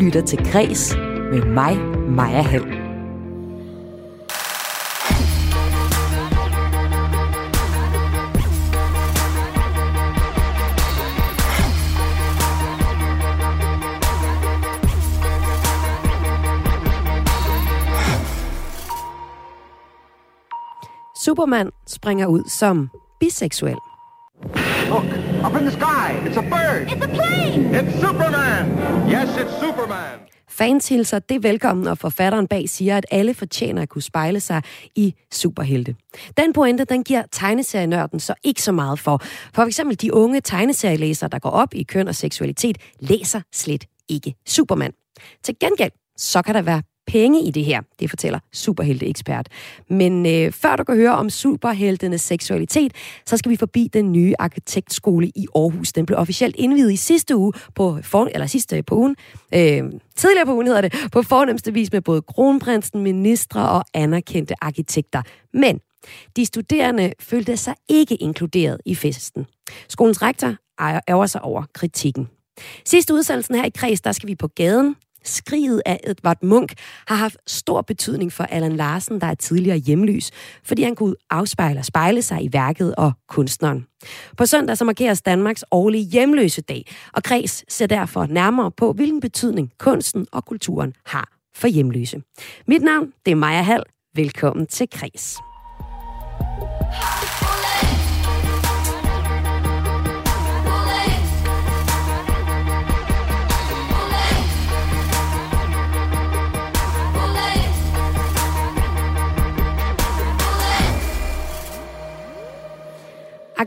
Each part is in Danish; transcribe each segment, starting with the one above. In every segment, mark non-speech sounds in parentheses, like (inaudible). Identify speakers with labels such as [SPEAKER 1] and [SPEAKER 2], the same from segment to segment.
[SPEAKER 1] lytter til Græs med mig, Maja Hall. Superman springer ud som biseksuel.
[SPEAKER 2] Look, up in the sky. It's a bird.
[SPEAKER 3] It's a plane!
[SPEAKER 2] It's Superman. Yes, it's Superman.
[SPEAKER 1] Fans hilser det velkommen, og forfatteren bag siger, at alle fortjener at kunne spejle sig i superhelte. Den pointe, den giver tegneserienørden så ikke så meget for. For eksempel de unge tegneserielæsere, der går op i køn og seksualitet, læser slet ikke Superman. Til gengæld, så kan der være penge i det her, det fortæller superhelteekspert. Men øh, før du kan høre om superheltenes seksualitet, så skal vi forbi den nye arkitektskole i Aarhus. Den blev officielt indvidet i sidste uge på, for, eller sidste på ugen, øh, tidligere på ugen hedder det, på fornemmeste vis med både kronprinsen, ministre og anerkendte arkitekter. Men de studerende følte sig ikke inkluderet i festen. Skolens rektor ærger sig over kritikken. Sidste udsendelsen her i Kreds, der skal vi på gaden. Skriget af Edvard Munch har haft stor betydning for Allan Larsen, der er tidligere hjemløs, fordi han kunne afspejle og spejle sig i værket og kunstneren. På søndag så markeres Danmarks årlige hjemløse dag, og Kreds ser derfor nærmere på, hvilken betydning kunsten og kulturen har for hjemløse. Mit navn det er Maja Hall. Velkommen til Kres.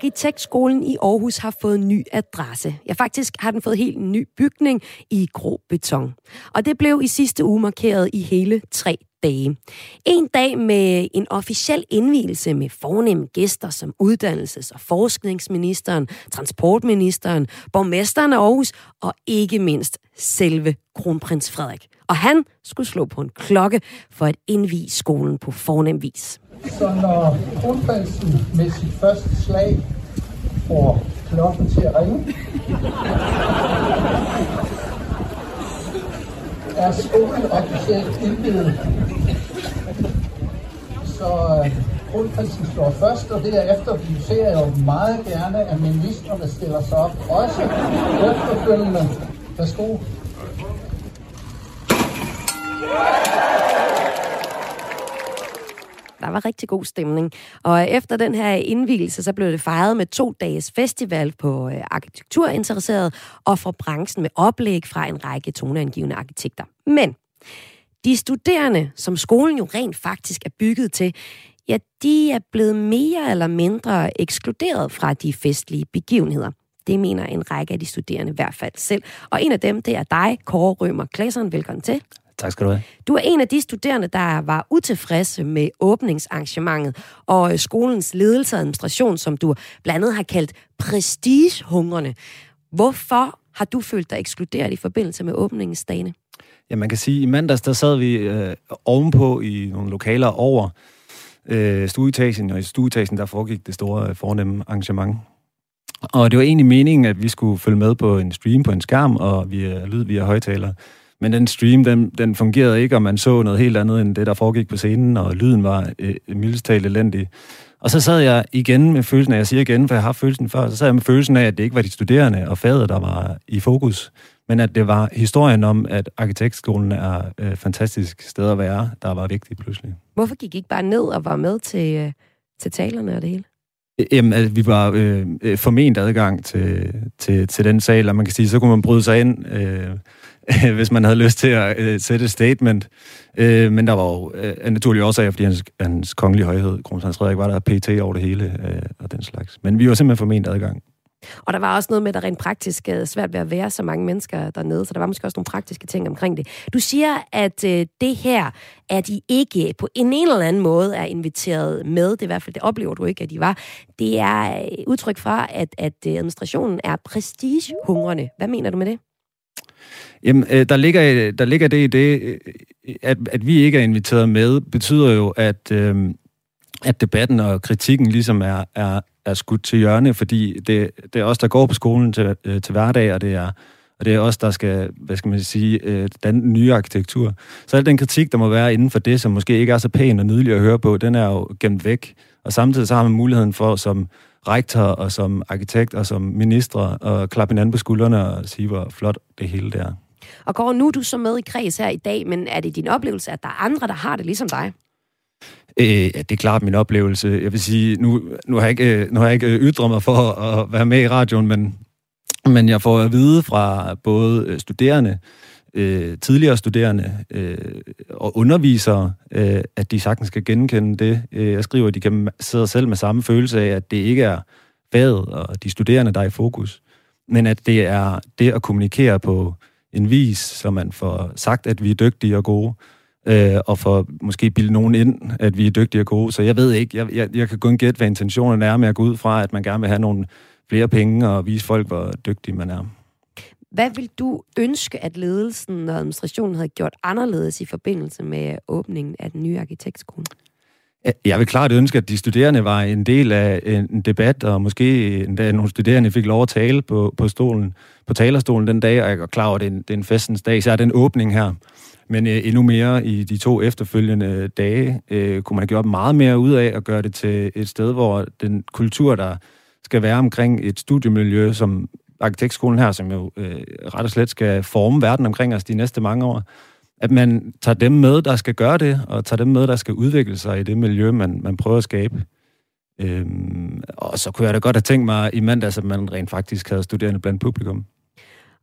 [SPEAKER 1] Arkitektskolen i Aarhus har fået ny adresse. Ja, faktisk har den fået helt en ny bygning i grå beton. Og det blev i sidste uge markeret i hele tre dage. En dag med en officiel indvielse med fornemme gæster som uddannelses- og forskningsministeren, transportministeren, borgmesteren af Aarhus og ikke mindst selve kronprins Frederik. Og han skulle slå på en klokke for at indvige skolen på fornem vis.
[SPEAKER 4] Så når kronprinsen med sit første slag får klokken til at ringe, er skolen officielt indledet. Så øh, kronprinsen slår først, og derefter ser jeg jo meget gerne, at ministerne stiller sig op. Også efterfølgende. Værsgo.
[SPEAKER 1] Der var rigtig god stemning. Og efter den her indvielse, så blev det fejret med to dages festival på øh, arkitekturinteresseret og for branchen med oplæg fra en række toneangivende arkitekter. Men de studerende, som skolen jo rent faktisk er bygget til, ja, de er blevet mere eller mindre ekskluderet fra de festlige begivenheder. Det mener en række af de studerende i hvert fald selv. Og en af dem, det er dig, Kåre Rømer Klasseren. Velkommen til.
[SPEAKER 5] Tak skal du have.
[SPEAKER 1] Du er en af de studerende, der var utilfredse med åbningsarrangementet og skolens ledelse og administration, som du blandt andet har kaldt prestigehungrende. Hvorfor har du følt dig ekskluderet i forbindelse med åbningsdagene?
[SPEAKER 5] Ja, man kan sige, at i mandags der sad vi øh, ovenpå i nogle lokaler over øh, stueetagen, og i stueetagen der foregik det store øh, fornemme arrangement. Og det var egentlig meningen, at vi skulle følge med på en stream på en skærm, og via lyd via højtalere. Men den stream, den, den fungerede ikke, og man så noget helt andet end det, der foregik på scenen, og lyden var øh, mildest talt elendig. Og så sad jeg igen med følelsen af, jeg siger igen, for jeg har haft følelsen før, så sad jeg med følelsen af, at det ikke var de studerende og faget, der var i fokus, men at det var historien om, at arkitektskolen er et øh, fantastisk sted at være, der var vigtigt pludselig.
[SPEAKER 1] Hvorfor gik I ikke bare ned og var med til, øh, til talerne og det hele?
[SPEAKER 5] Jamen, at vi var øh, øh, forment adgang til, til, til den sal, og man kan sige, så kunne man bryde sig ind, øh, (laughs) hvis man havde lyst til at øh, sætte et statement. Øh, men der var jo øh, naturlige årsager, fordi hans, hans kongelige højhed, kronprins Frederik, var der PT over det hele øh, og den slags. Men vi var simpelthen forment adgang.
[SPEAKER 1] Og der var også noget med, at der rent praktisk er svært ved at være så mange mennesker dernede, så der var måske også nogle praktiske ting omkring det. Du siger, at øh, det her, at I ikke på en eller anden måde er inviteret med, det er i hvert fald, det oplever du ikke, at de var, det er øh, udtryk fra, at, at øh, administrationen er prestigehungrende. Hvad mener du med det?
[SPEAKER 5] Jamen, øh, der, ligger, øh, der ligger det i det, øh, at, at vi ikke er inviteret med, betyder jo, at, øh, at debatten og kritikken ligesom er, er, er skudt til hjørne, fordi det, det er os, der går på skolen til, til hverdag, og det er og det er os, der skal, hvad skal man sige, øh, den nye arkitektur. Så al den kritik, der må være inden for det, som måske ikke er så pæn og nydelig at høre på, den er jo gemt væk. Og samtidig så har man muligheden for som rektor og som arkitekt og som minister at klappe hinanden på skuldrene og sige, hvor flot det hele der.
[SPEAKER 1] Og går nu er du så med i kreds her i dag, men er det din oplevelse, at der er andre, der har det ligesom dig?
[SPEAKER 5] Øh, ja, det er klart min oplevelse. Jeg vil sige, nu, nu, har, jeg ikke, øh, nu har jeg ikke øh, ytret mig for at være med i radioen, men, men jeg får at vide fra både øh, studerende, øh, tidligere studerende øh, og undervisere, øh, at de sagtens skal genkende det. Jeg skriver, at de kan sidde selv med samme følelse af, at det ikke er faget og de studerende, der er i fokus, men at det er det at kommunikere på en vis, så man får sagt, at vi er dygtige og gode, øh, og får måske bilde nogen ind, at vi er dygtige og gode. Så jeg ved ikke, jeg, jeg, jeg kan kun gætte, hvad intentionen er med at gå ud fra, at man gerne vil have nogle flere penge og vise folk, hvor dygtige man er.
[SPEAKER 1] Hvad vil du ønske, at ledelsen og administrationen havde gjort anderledes i forbindelse med åbningen af den nye arkitektskole?
[SPEAKER 5] Jeg vil klart ønske, at de studerende var en del af en debat, og måske endda nogle studerende fik lov at tale på, på, stolen, på talerstolen den dag, og jeg er klar over, at det er en, det er en festens dag, så er den åbning her. Men øh, endnu mere i de to efterfølgende dage øh, kunne man have gjort meget mere ud af at gøre det til et sted, hvor den kultur, der skal være omkring et studiemiljø, som arkitektskolen her, som jo øh, ret og slet skal forme verden omkring os de næste mange år, at man tager dem med, der skal gøre det, og tager dem med, der skal udvikle sig i det miljø, man, man prøver at skabe. Øhm, og så kunne jeg da godt have tænkt mig i mandags, at man rent faktisk havde studerende blandt publikum.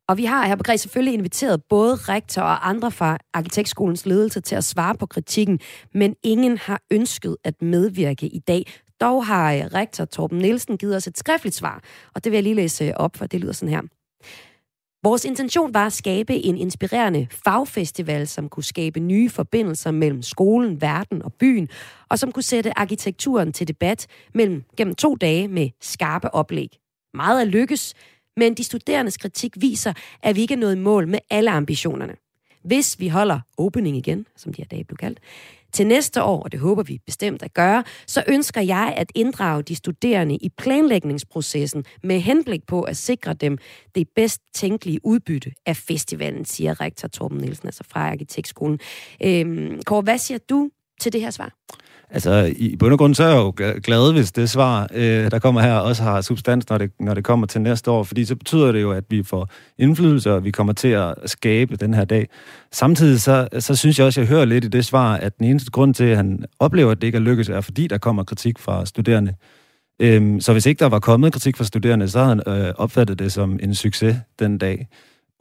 [SPEAKER 1] Og vi har her på Græs selvfølgelig inviteret både rektor og andre fra Arkitektskolens ledelse til at svare på kritikken, men ingen har ønsket at medvirke i dag. Dog har øh, rektor Torben Nielsen givet os et skriftligt svar, og det vil jeg lige læse op, for det lyder sådan her. Vores intention var at skabe en inspirerende fagfestival, som kunne skabe nye forbindelser mellem skolen, verden og byen, og som kunne sætte arkitekturen til debat mellem gennem to dage med skarpe oplæg. Meget er lykkes, men de studerendes kritik viser, at vi ikke er nået i mål med alle ambitionerne. Hvis vi holder opening igen, som de her dage blev kaldt, til næste år, og det håber vi bestemt at gøre, så ønsker jeg at inddrage de studerende i planlægningsprocessen med henblik på at sikre dem det bedst tænkelige udbytte af festivalen, siger rektor Torben Nielsen, altså fra Arkitektskolen. Øhm, Kåre, hvad siger du til det her svar?
[SPEAKER 5] Altså, i bund og grund så er jeg jo glad, hvis det svar, øh, der kommer her, også har substans, når det, når det kommer til næste år, fordi så betyder det jo, at vi får indflydelse, og vi kommer til at skabe den her dag. Samtidig så, så synes jeg også, at jeg hører lidt i det svar, at den eneste grund til, at han oplever, at det ikke er lykkes, er fordi, der kommer kritik fra studerende. Øhm, så hvis ikke der var kommet kritik fra studerende, så havde han øh, opfattet det som en succes den dag,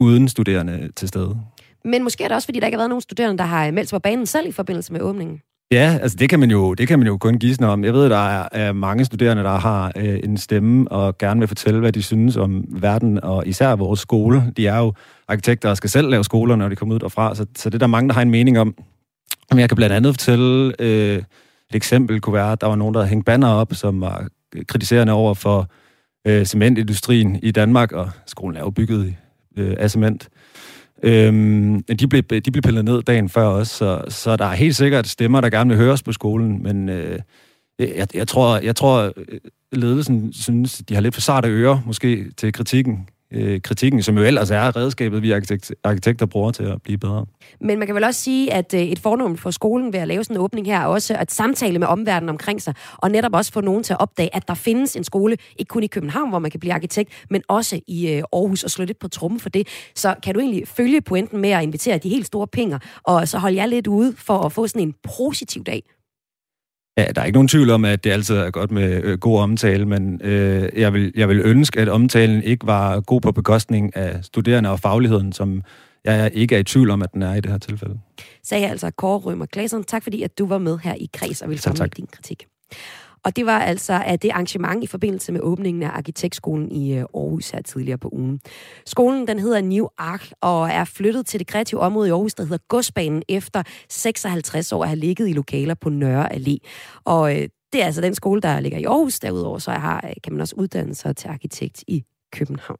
[SPEAKER 5] uden studerende til stede.
[SPEAKER 1] Men måske er det også, fordi der ikke har været nogen studerende, der har meldt sig på banen selv i forbindelse med åbningen.
[SPEAKER 5] Ja, altså det kan man jo, det kan man jo kun gisne om. Jeg ved, der er, er mange studerende, der har øh, en stemme og gerne vil fortælle, hvad de synes om verden, og især vores skole. De er jo arkitekter og skal selv lave skoler, når de kommer ud derfra, så, så det er der mange, der har en mening om. Men jeg kan blandt andet fortælle, øh, et eksempel kunne være, at der var nogen, der havde hængt banner op, som var kritiserende over for øh, cementindustrien i Danmark, og skolen er jo bygget øh, af cement. Øhm, de, blev, de blev pillet ned dagen før også, så, så der er helt sikkert stemmer, der gerne vil høres på skolen, men øh, jeg, jeg, tror, jeg tror, øh, ledelsen synes, de har lidt for sarte ører måske til kritikken øh, kritikken, som jo ellers er redskabet, vi arkitekt, arkitekter bruger til at blive bedre.
[SPEAKER 1] Men man kan vel også sige, at øh, et fornummer for skolen ved at lave sådan en åbning her, er også at samtale med omverdenen omkring sig, og netop også få nogen til at opdage, at der findes en skole, ikke kun i København, hvor man kan blive arkitekt, men også i øh, Aarhus, og slå lidt på trummen for det. Så kan du egentlig følge pointen med at invitere de helt store penge, og så holde jer lidt ude for at få sådan en positiv dag?
[SPEAKER 5] Ja, der er ikke nogen tvivl om, at det altid er godt med øh, god omtale, men øh, jeg, vil, jeg vil ønske, at omtalen ikke var god på bekostning af studerende og fagligheden, som jeg ikke er i tvivl om, at den er i det her tilfælde.
[SPEAKER 1] Sagde altså Kåre Rømer Klasen. Tak fordi, at du var med her i Kreds og vil komme med din kritik. Og det var altså af det arrangement i forbindelse med åbningen af Arkitektskolen i øh, Aarhus her tidligere på ugen. Skolen den hedder New Ark og er flyttet til det kreative område i Aarhus, der hedder Godsbanen, efter 56 år at have ligget i lokaler på Nørre Allé. Og øh, det er altså den skole, der ligger i Aarhus. Derudover så har, øh, kan man også uddanne sig til arkitekt i København.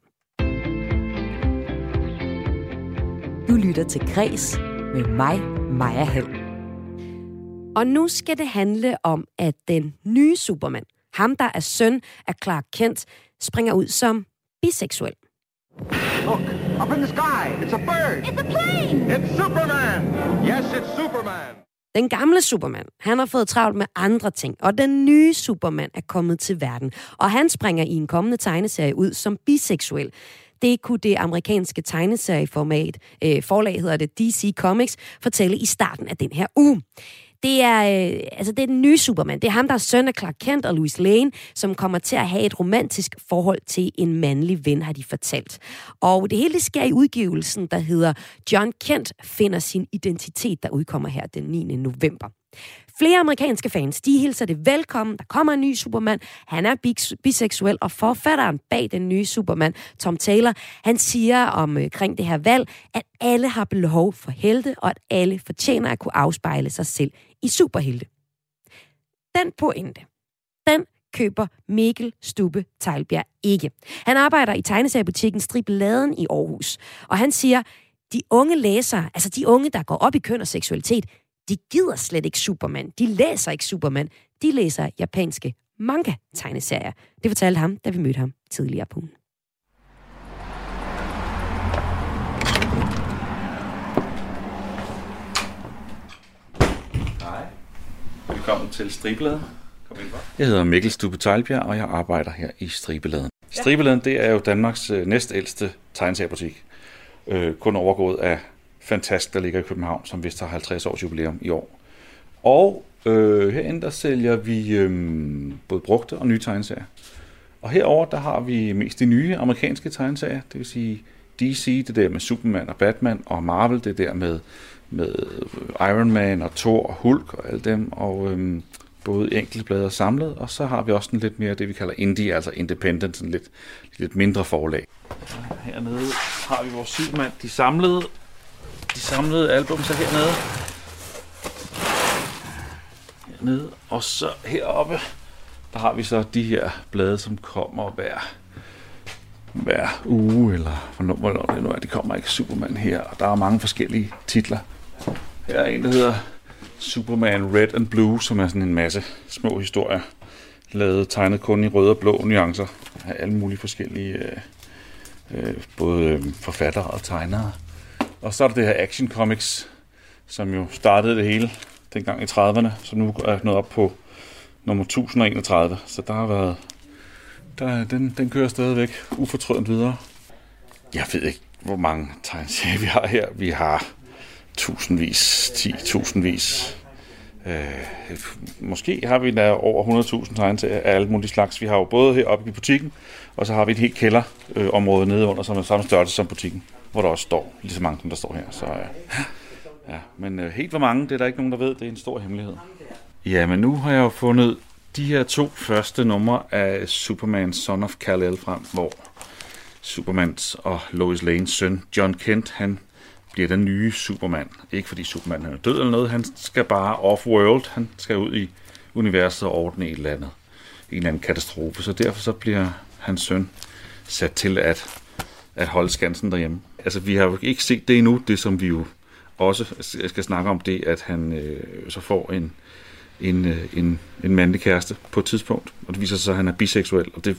[SPEAKER 3] Du lytter til Græs med mig, Maja Hall.
[SPEAKER 1] Og nu skal det handle om, at den nye Superman, ham der er søn af Clark Kent, springer ud som biseksuel.
[SPEAKER 2] Look, Up in the sky. It's a bird.
[SPEAKER 6] It's a plane!
[SPEAKER 2] It's Superman. Yes, it's Superman.
[SPEAKER 1] Den gamle Superman, han har fået travlt med andre ting, og den nye Superman er kommet til verden. Og han springer i en kommende tegneserie ud som biseksuel. Det kunne det amerikanske tegneserieformat, øh, forlag hedder det DC Comics, fortælle i starten af den her uge. Det er, øh, altså det er den nye Superman. Det er ham, der er søn af Clark Kent og Louis Lane, som kommer til at have et romantisk forhold til en mandlig ven, har de fortalt. Og det hele det sker i udgivelsen, der hedder John Kent finder sin identitet, der udkommer her den 9. november. Flere amerikanske fans, de hilser det velkommen. Der kommer en ny Superman. Han er biseksuel, og forfatteren bag den nye Superman, Tom Taylor, han siger omkring øh, det her valg, at alle har behov for helte, og at alle fortjener at kunne afspejle sig selv i superhelte. Den pointe, den køber Mikkel Stubbe Tejlbjerg ikke. Han arbejder i tegneseriebutikken Stribeladen i Aarhus, og han siger, de unge læsere, altså de unge, der går op i køn og seksualitet, de gider slet ikke Superman. De læser ikke Superman. De læser japanske manga-tegneserier. Det fortalte ham, da vi mødte ham tidligere på ugen.
[SPEAKER 7] Hej. Velkommen til Stribeladen. Kom ind, jeg hedder Mikkel Stube Tejlbjerg, og jeg arbejder her i Stribeladen. Stribeladen, det er jo Danmarks øh, næstældste tegneseriebutik. Øh, kun overgået af Fantast, der ligger i København, som vist har 50 års jubilæum i år. Og øh, herinde, der sælger vi øh, både brugte og nye tegneserier. Og herover der har vi mest de nye amerikanske tegneserier, det vil sige DC, det der med Superman og Batman, og Marvel, det der med, med Iron Man og Thor og Hulk og alle dem, og øhm, både enkelte blade og samlet, og så har vi også en lidt mere det, vi kalder indie, altså independent, sådan lidt, lidt mindre forlag. Hernede har vi vores Superman, de samlede, de samlede album så hernede. Hernede, og så heroppe, der har vi så de her blade, som kommer hver hver uge, eller hvornår, hvornår det nu er, de kommer ikke Superman her, og der er mange forskellige titler. Her er en, der hedder Superman Red and Blue, som er sådan en masse små historier, lavet tegnet kun i røde og blå nuancer, af alle mulige forskellige, øh, øh, både øh, forfattere og tegnere. Og så er der det her Action Comics, som jo startede det hele dengang i 30'erne, så nu er nået op på nummer 1031, så der har været der, den, den kører stadigvæk ufortrødent videre. Jeg ved ikke, hvor mange tegneserier vi har her. Vi har tusindvis, 10.000vis. Øh, måske har vi der over 100.000 tegneserier af alle mulige slags. Vi har jo både heroppe i butikken, og så har vi et helt kælderområde øh, nede under, som er samme størrelse som butikken, hvor der også står lige så mange, som der står her. Så, øh, ja, men øh, helt hvor mange, det er der ikke nogen, der ved. Det er en stor hemmelighed. Ja, men nu har jeg jo fundet de her to første numre af Superman Son of Kal-El frem, hvor Supermans og Lois Lanes søn John Kent, han bliver den nye Superman. Ikke fordi Superman han er død eller noget, han skal bare off-world, han skal ud i universet og ordne et eller andet. En eller anden katastrofe, så derfor så bliver hans søn sat til at, at holde skansen derhjemme. Altså vi har jo ikke set det endnu, det som vi jo også skal snakke om, det at han øh, så får en, en, øh, en, en mandlig kæreste på et tidspunkt, og det viser sig, at han er biseksuel, og det,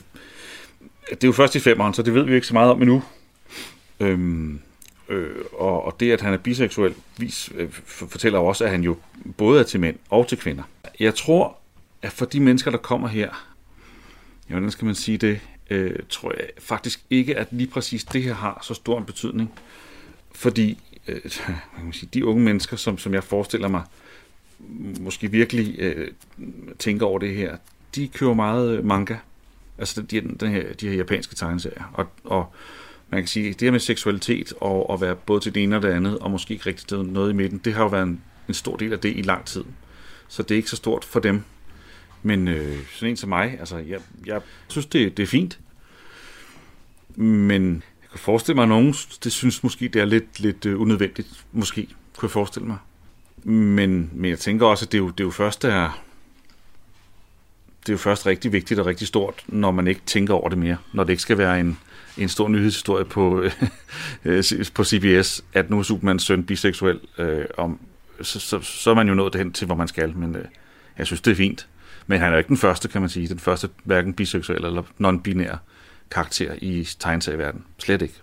[SPEAKER 7] det er jo først i femeren, så det ved vi ikke så meget om endnu. Øhm, øh, og, og det, at han er biseksuel, vis, øh, fortæller jo også, at han jo både er til mænd og til kvinder. Jeg tror, at for de mennesker, der kommer her, ja, hvordan skal man sige det, øh, tror jeg faktisk ikke, at lige præcis det her har så stor en betydning. Fordi øh, (laughs) man kan sige, de unge mennesker, som, som jeg forestiller mig, måske virkelig øh, tænker over det her, de kører meget øh, manga. Altså de, den her, de her japanske tegneserier. Og, og man kan sige, det her med seksualitet og at være både til det ene og det andet, og måske ikke rigtig noget i midten, det har jo været en, en stor del af det i lang tid. Så det er ikke så stort for dem. Men øh, sådan en som mig, altså jeg, jeg synes, det, det er fint. Men jeg kan forestille mig, at nogen det synes måske, det er lidt, lidt uh, unødvendigt. Måske, kunne jeg forestille mig. Men, men jeg tænker også, at det er jo, det er jo først, der er, det er jo først rigtig vigtigt og rigtig stort, når man ikke tænker over det mere. Når det ikke skal være en, en stor nyhedshistorie på, (laughs) øh, på CBS, at nu er Supermans søn biseksuel, øh, om, så, så, så er man jo nået hen til, hvor man skal. Men øh, jeg synes, det er fint. Men han er jo ikke den første, kan man sige. Den første hverken biseksuel eller non-binær karakter i tegneserieverdenen. Slet ikke.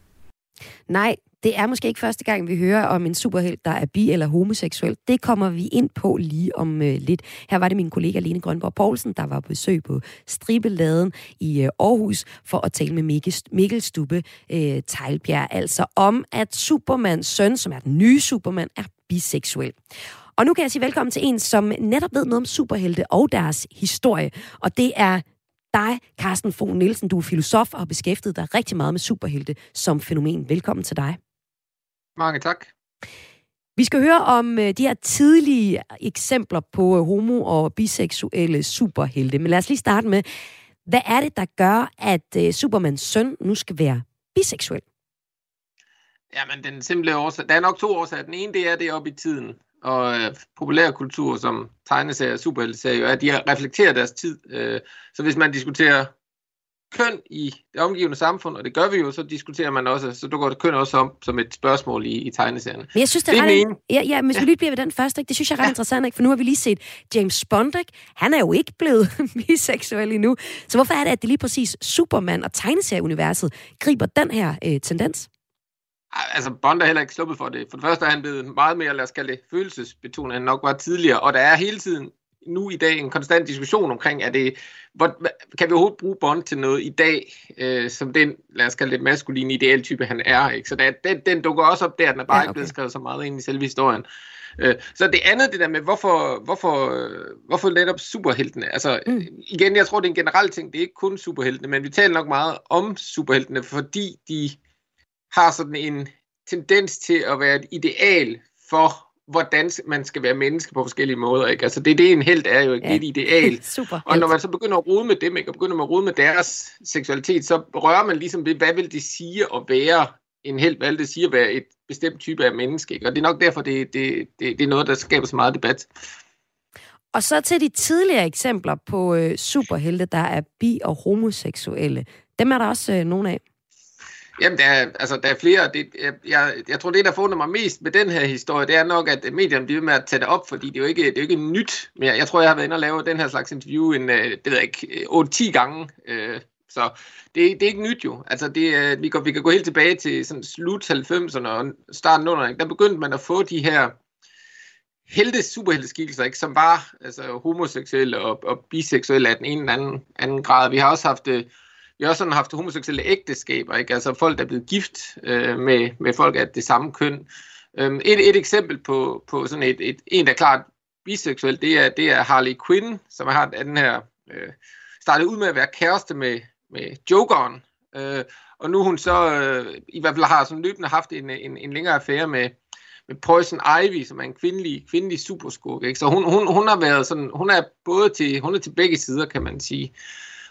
[SPEAKER 1] Nej, det er måske ikke første gang, vi hører om en superhelt, der er bi- eller homoseksuel. Det kommer vi ind på lige om øh, lidt. Her var det min kollega Lene Grønborg Poulsen, der var på besøg på Stribeladen i øh, Aarhus for at tale med Mikkel, Mikkel Stubbe øh, Tejlbjerg, altså om, at Supermans søn, som er den nye Superman, er biseksuel. Og nu kan jeg sige velkommen til en, som netop ved noget om superhelte og deres historie. Og det er dig, Carsten Fogh Nielsen. Du er filosof og har beskæftiget dig rigtig meget med superhelte som fænomen. Velkommen til dig.
[SPEAKER 6] Mange tak.
[SPEAKER 1] Vi skal høre om øh, de her tidlige eksempler på øh, homo- og biseksuelle superhelte. Men lad os lige starte med, hvad er det, der gør, at øh, Supermans søn nu skal være biseksuel?
[SPEAKER 6] Jamen, den simple årsag, der er nok to årsager. Den ene, det er, det er op i tiden. Og øh, populærkultur, som tegneserier og superhelteserier, er, at de reflekterer deres tid. Øh, så hvis man diskuterer køn i det omgivende samfund, og det gør vi jo, så diskuterer man også, så dukker det køn også om som et spørgsmål i, i tegneserierne.
[SPEAKER 1] Men jeg synes, det er,
[SPEAKER 6] det er
[SPEAKER 1] ret, ja, ja, hvis vi lige bliver ved den første, ikke? det synes jeg er ret ja. interessant, ikke? for nu har vi lige set James Bond, ikke? han er jo ikke blevet (laughs) biseksuel endnu. Så hvorfor er det, at det lige præcis Superman og tegneserieuniverset griber den her øh, tendens?
[SPEAKER 6] Altså, Bond er heller ikke sluppet for det. For det første er han blevet meget mere, lad os kalde det, følelsesbetonet, end nok var tidligere. Og der er hele tiden nu i dag en konstant diskussion omkring, er det, hvor, kan vi overhovedet bruge Bond til noget i dag, øh, som den, lad os kalde det, maskuline idealtype, han er. Ikke? Så der, den, den dukker også op der, den er bare ja, okay. ikke blevet skrevet så meget ind i selve historien. Øh, så det andet, det der med, hvorfor, hvorfor, hvorfor netop superheltene? Altså, mm. igen, jeg tror, det er en generel ting, det er ikke kun superheltene, men vi taler nok meget om superheltene, fordi de har sådan en tendens til at være et ideal for hvordan man skal være menneske på forskellige måder. Ikke? Altså det, det en helt er jo ikke ja. et ideal. (laughs)
[SPEAKER 1] Super.
[SPEAKER 6] Og når man så begynder at rode med dem, ikke? og begynder med at rode med deres seksualitet, så rører man ligesom ved, hvad vil det sige at være en helt, hvad det sige at være et bestemt type af menneske. Ikke? Og det er nok derfor, det, det, det, det er noget, der skaber så meget debat.
[SPEAKER 1] Og så til de tidligere eksempler på øh, superhelte, der er bi- og homoseksuelle. Dem er der også øh, nogle af.
[SPEAKER 6] Jamen, der er, altså, der er flere. Det, jeg, jeg tror, det, der forundrer mig mest med den her historie, det er nok, at medierne bliver med at tage det op, fordi det er jo ikke, det er jo ikke nyt mere. Jeg tror, jeg har været inde og lave den her slags interview en, øh, det ved jeg ikke, øh, 8-10 gange. Øh, så det, det er ikke nyt jo. Altså, det, øh, vi, kan, vi kan gå helt tilbage til sådan slut 90'erne og starten under. Der begyndte man at få de her helte superhelteskikkelser, ikke, som var altså, homoseksuelle og, og biseksuelle af den ene eller anden, anden grad. Vi har også haft øh, vi har også sådan haft homoseksuelle ægteskaber, ikke? altså folk, der er blevet gift øh, med, med folk af det samme køn. Øhm, et, et eksempel på, på sådan et, et, en, der er klart biseksuel, det er, det er Harley Quinn, som har den her, øh, startede ud med at være kæreste med, med Jokeren, øh, og nu hun så øh, i hvert fald har sådan løbende haft en, en, en længere affære med, med Poison Ivy, som er en kvindelig, kvindelig superskurk. Ikke? Så hun, hun, hun har været sådan, hun er både til, hun er til begge sider, kan man sige.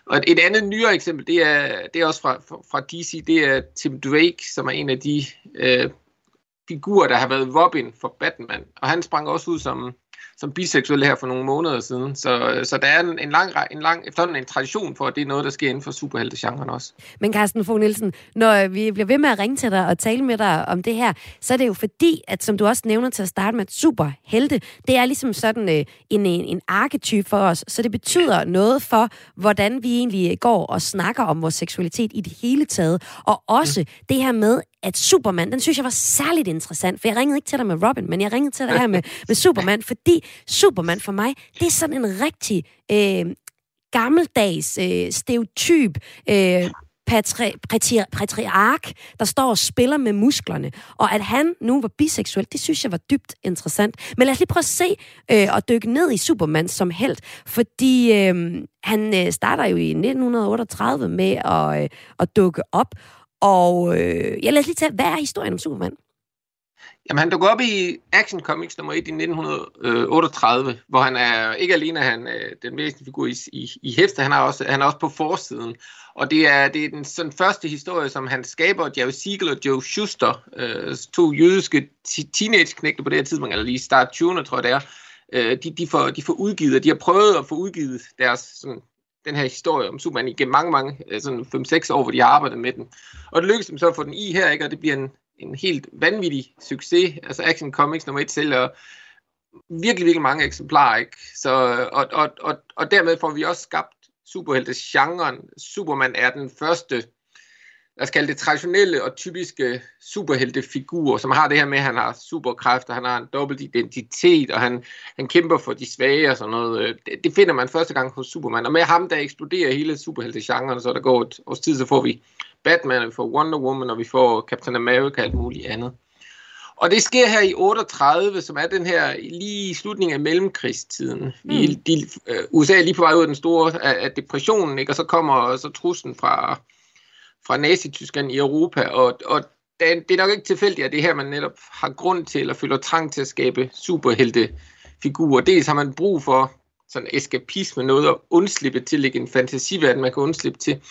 [SPEAKER 6] Og et andet nyere eksempel, det er, det er også fra, fra DC, det er Tim Drake, som er en af de øh, figurer, der har været Robin for Batman. Og han sprang også ud som, som biseksuel her for nogle måneder siden. Så, så der er en, en lang, en lang efterhånden en tradition for, at det er noget, der sker inden for superheltegenren også.
[SPEAKER 1] Men Carsten Fogh Nielsen, når vi bliver ved med at ringe til dig og tale med dig om det her, så er det jo fordi, at som du også nævner til at starte med, at superhelte, det er ligesom sådan øh, en, en, en arketype for os, så det betyder noget for, hvordan vi egentlig går og snakker om vores seksualitet i det hele taget, og også mm. det her med, at Superman, den synes jeg var særligt interessant, for jeg ringede ikke til dig med Robin, men jeg ringede til dig her med, med Superman, fordi Superman for mig, det er sådan en rigtig øh, gammeldags, øh, stereotyp, øh, patri, patri, patriark, der står og spiller med musklerne. Og at han nu var biseksuel, det synes jeg var dybt interessant. Men lad os lige prøve at se øh, og dykke ned i Superman som held, fordi øh, han øh, starter jo i 1938 med at, øh, at dukke op, og øh, ja, lad os lige tage, hvad er historien om Superman?
[SPEAKER 6] Jamen, han dukker op i Action Comics nummer 1 i 1938, hvor han er ikke alene han øh, den væsentlige figur i, i, i hæfte, han er, også, han er også på forsiden. Og det er, det er den sådan første historie, som han skaber, Jerry Siegel og Joe Schuster, øh, to jødiske teenage-knægte på det her tidspunkt, eller lige start 20'erne, tror jeg det er, øh, de, de, får, de får udgivet, og de har prøvet at få udgivet deres sådan, den her historie om Superman igennem mange, mange, øh, sådan 5-6 år, hvor de har arbejdet med den. Og det lykkedes dem så at få den i her, ikke? og det bliver en, en helt vanvittig succes. Altså Action Comics nummer 1 sælger virkelig, virkelig mange eksemplarer. Ikke? Så, og, og, og, og dermed får vi også skabt superhelte-genren. Superman er den første lad os kalde det traditionelle og typiske superheltefigurer, som har det her med, at han har superkræfter, han har en dobbelt identitet, og han, han kæmper for de svage og sådan noget. Øh, det, det finder man første gang hos Superman. Og med ham, der eksploderer hele superheltegenren, så der går et års tid, så får vi Batman, og vi får Wonder Woman, og vi får Captain America og alt muligt andet. Og det sker her i 38, som er den her lige i slutningen af mellemkrigstiden. Vi, mm. de, uh, USA er lige på vej ud af den store af, af depressionen, ikke? og så kommer så truslen fra, fra Nazi-Tyskland i Europa, og, og det er nok ikke tilfældigt, at det her, man netop har grund til, eller føler trang til at skabe superheltefigurer. Dels har man brug for sådan eskapisme, noget at undslippe til, ikke en fantasiverden, man kan undslippe til.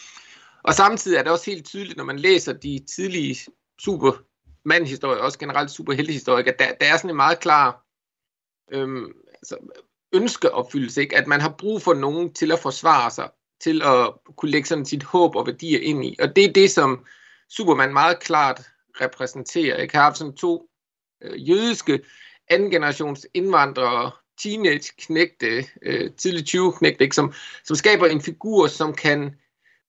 [SPEAKER 6] Og samtidig er det også helt tydeligt, når man læser de tidlige supermandhistorier, også generelt superheltehistorier, at der, der er sådan en meget klar øhm, altså, ønskeopfyldelse, ikke? at man har brug for nogen til at forsvare sig, til at kunne lægge sådan sit håb og værdier ind i. Og det er det, som Superman meget klart repræsenterer. Jeg har haft sådan to øh, jødiske anden generations indvandrere, teenage-knægte, øh, tidlig 20-knægte, som, som skaber en figur, som kan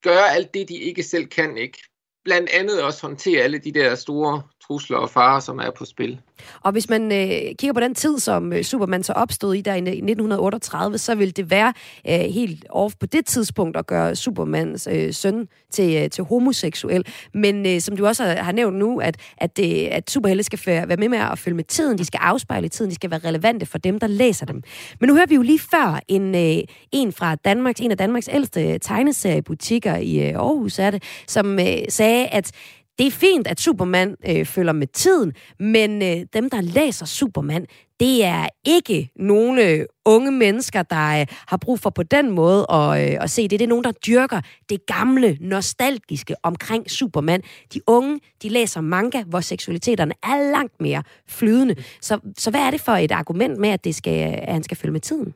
[SPEAKER 6] gøre alt det, de ikke selv kan, ikke? Blandt andet også håndtere alle de der store trusler og farer, som er på spil.
[SPEAKER 1] Og hvis man øh, kigger på den tid, som øh, Superman så opstod i der i 1938, så ville det være øh, helt off på det tidspunkt at gøre Supermans øh, søn til, øh, til homoseksuel. Men øh, som du også har nævnt nu, at, at, det, at superhelte skal være med med at følge med tiden, de skal afspejle tiden, de skal være relevante for dem, der læser dem. Men nu hører vi jo lige før en, øh, en fra Danmarks, en af Danmarks ældste tegneseriebutikker i øh, Aarhus, er det, som øh, sagde, at det er fint, at Superman øh, følger med tiden, men øh, dem, der læser Superman, det er ikke nogle øh, unge mennesker, der øh, har brug for på den måde at, øh, at se det. Det er nogen, der dyrker det gamle, nostalgiske omkring Superman. De unge, de læser manga, hvor seksualiteterne er langt mere flydende. Så, så hvad er det for et argument med, at, det skal, at han skal følge med tiden?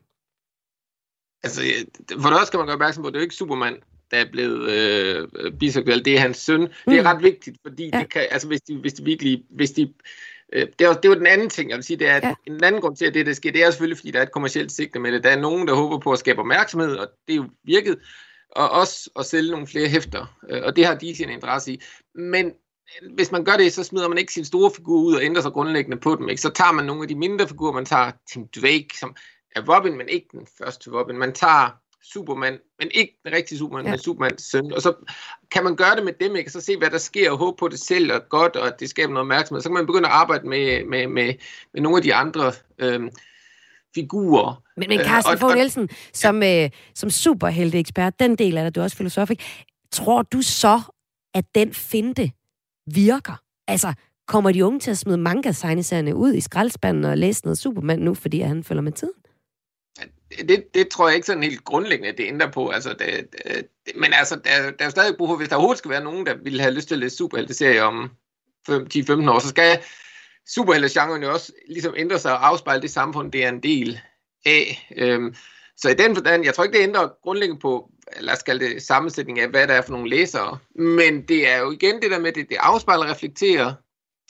[SPEAKER 6] Altså, for det også skal man gøre opmærksom på, at det er jo ikke Superman, der er blevet øh, biseksuel, det er hans søn. Mm. Det er mm. ret vigtigt, fordi ja. det kan, altså, hvis, de, hvis de virkelig... Hvis de, øh, det, er, det er jo den anden ting, jeg vil sige, det er, at ja. en anden grund til, at det, der sker, det er selvfølgelig, fordi der er et kommersielt sigte med det. Der er nogen, der håber på at skabe opmærksomhed, og det er jo virket, og også at sælge nogle flere hæfter, øh, og det har de sin interesse i. Men hvis man gør det, så smider man ikke sin store figur ud og ændrer sig grundlæggende på dem. Ikke? Så tager man nogle af de mindre figurer, man tager Tim Drake, som er Robin, men ikke den første Robin. Man tager Superman, men ikke den rigtige Superman, ja. men Supermans søn. Og så kan man gøre det med dem, ikke? så se, hvad der sker, og håbe på, at det sælger godt, og at det skaber noget opmærksomhed. Så kan man begynde at arbejde med, med, med, med nogle af de andre øhm, figurer.
[SPEAKER 1] Men, men Carsten øh, Fogh Nielsen, som, ja. øh, som superhelteekspert, den del af det, du er også filosofik, tror du så, at den finte virker? Altså, kommer de unge til at smide manga ud i skraldespanden og læse noget Superman nu, fordi han følger med tiden?
[SPEAKER 6] Det, det tror jeg ikke sådan helt grundlæggende, det ændrer på. Altså, det, det, men altså, der, der er jo stadig brug for, hvis der overhovedet skal være nogen, der vil have lyst til at læse superhelte-serie om 10-15 år, så skal superhelte-genren jo også ligesom ændre sig og afspejle det samfund, det er en del af. Øhm, så i den forstand, jeg tror ikke, det ændrer grundlæggende på, lad os kalde det sammensætning af, hvad der er for nogle læsere. Men det er jo igen det der med, det, det afspejler og reflekterer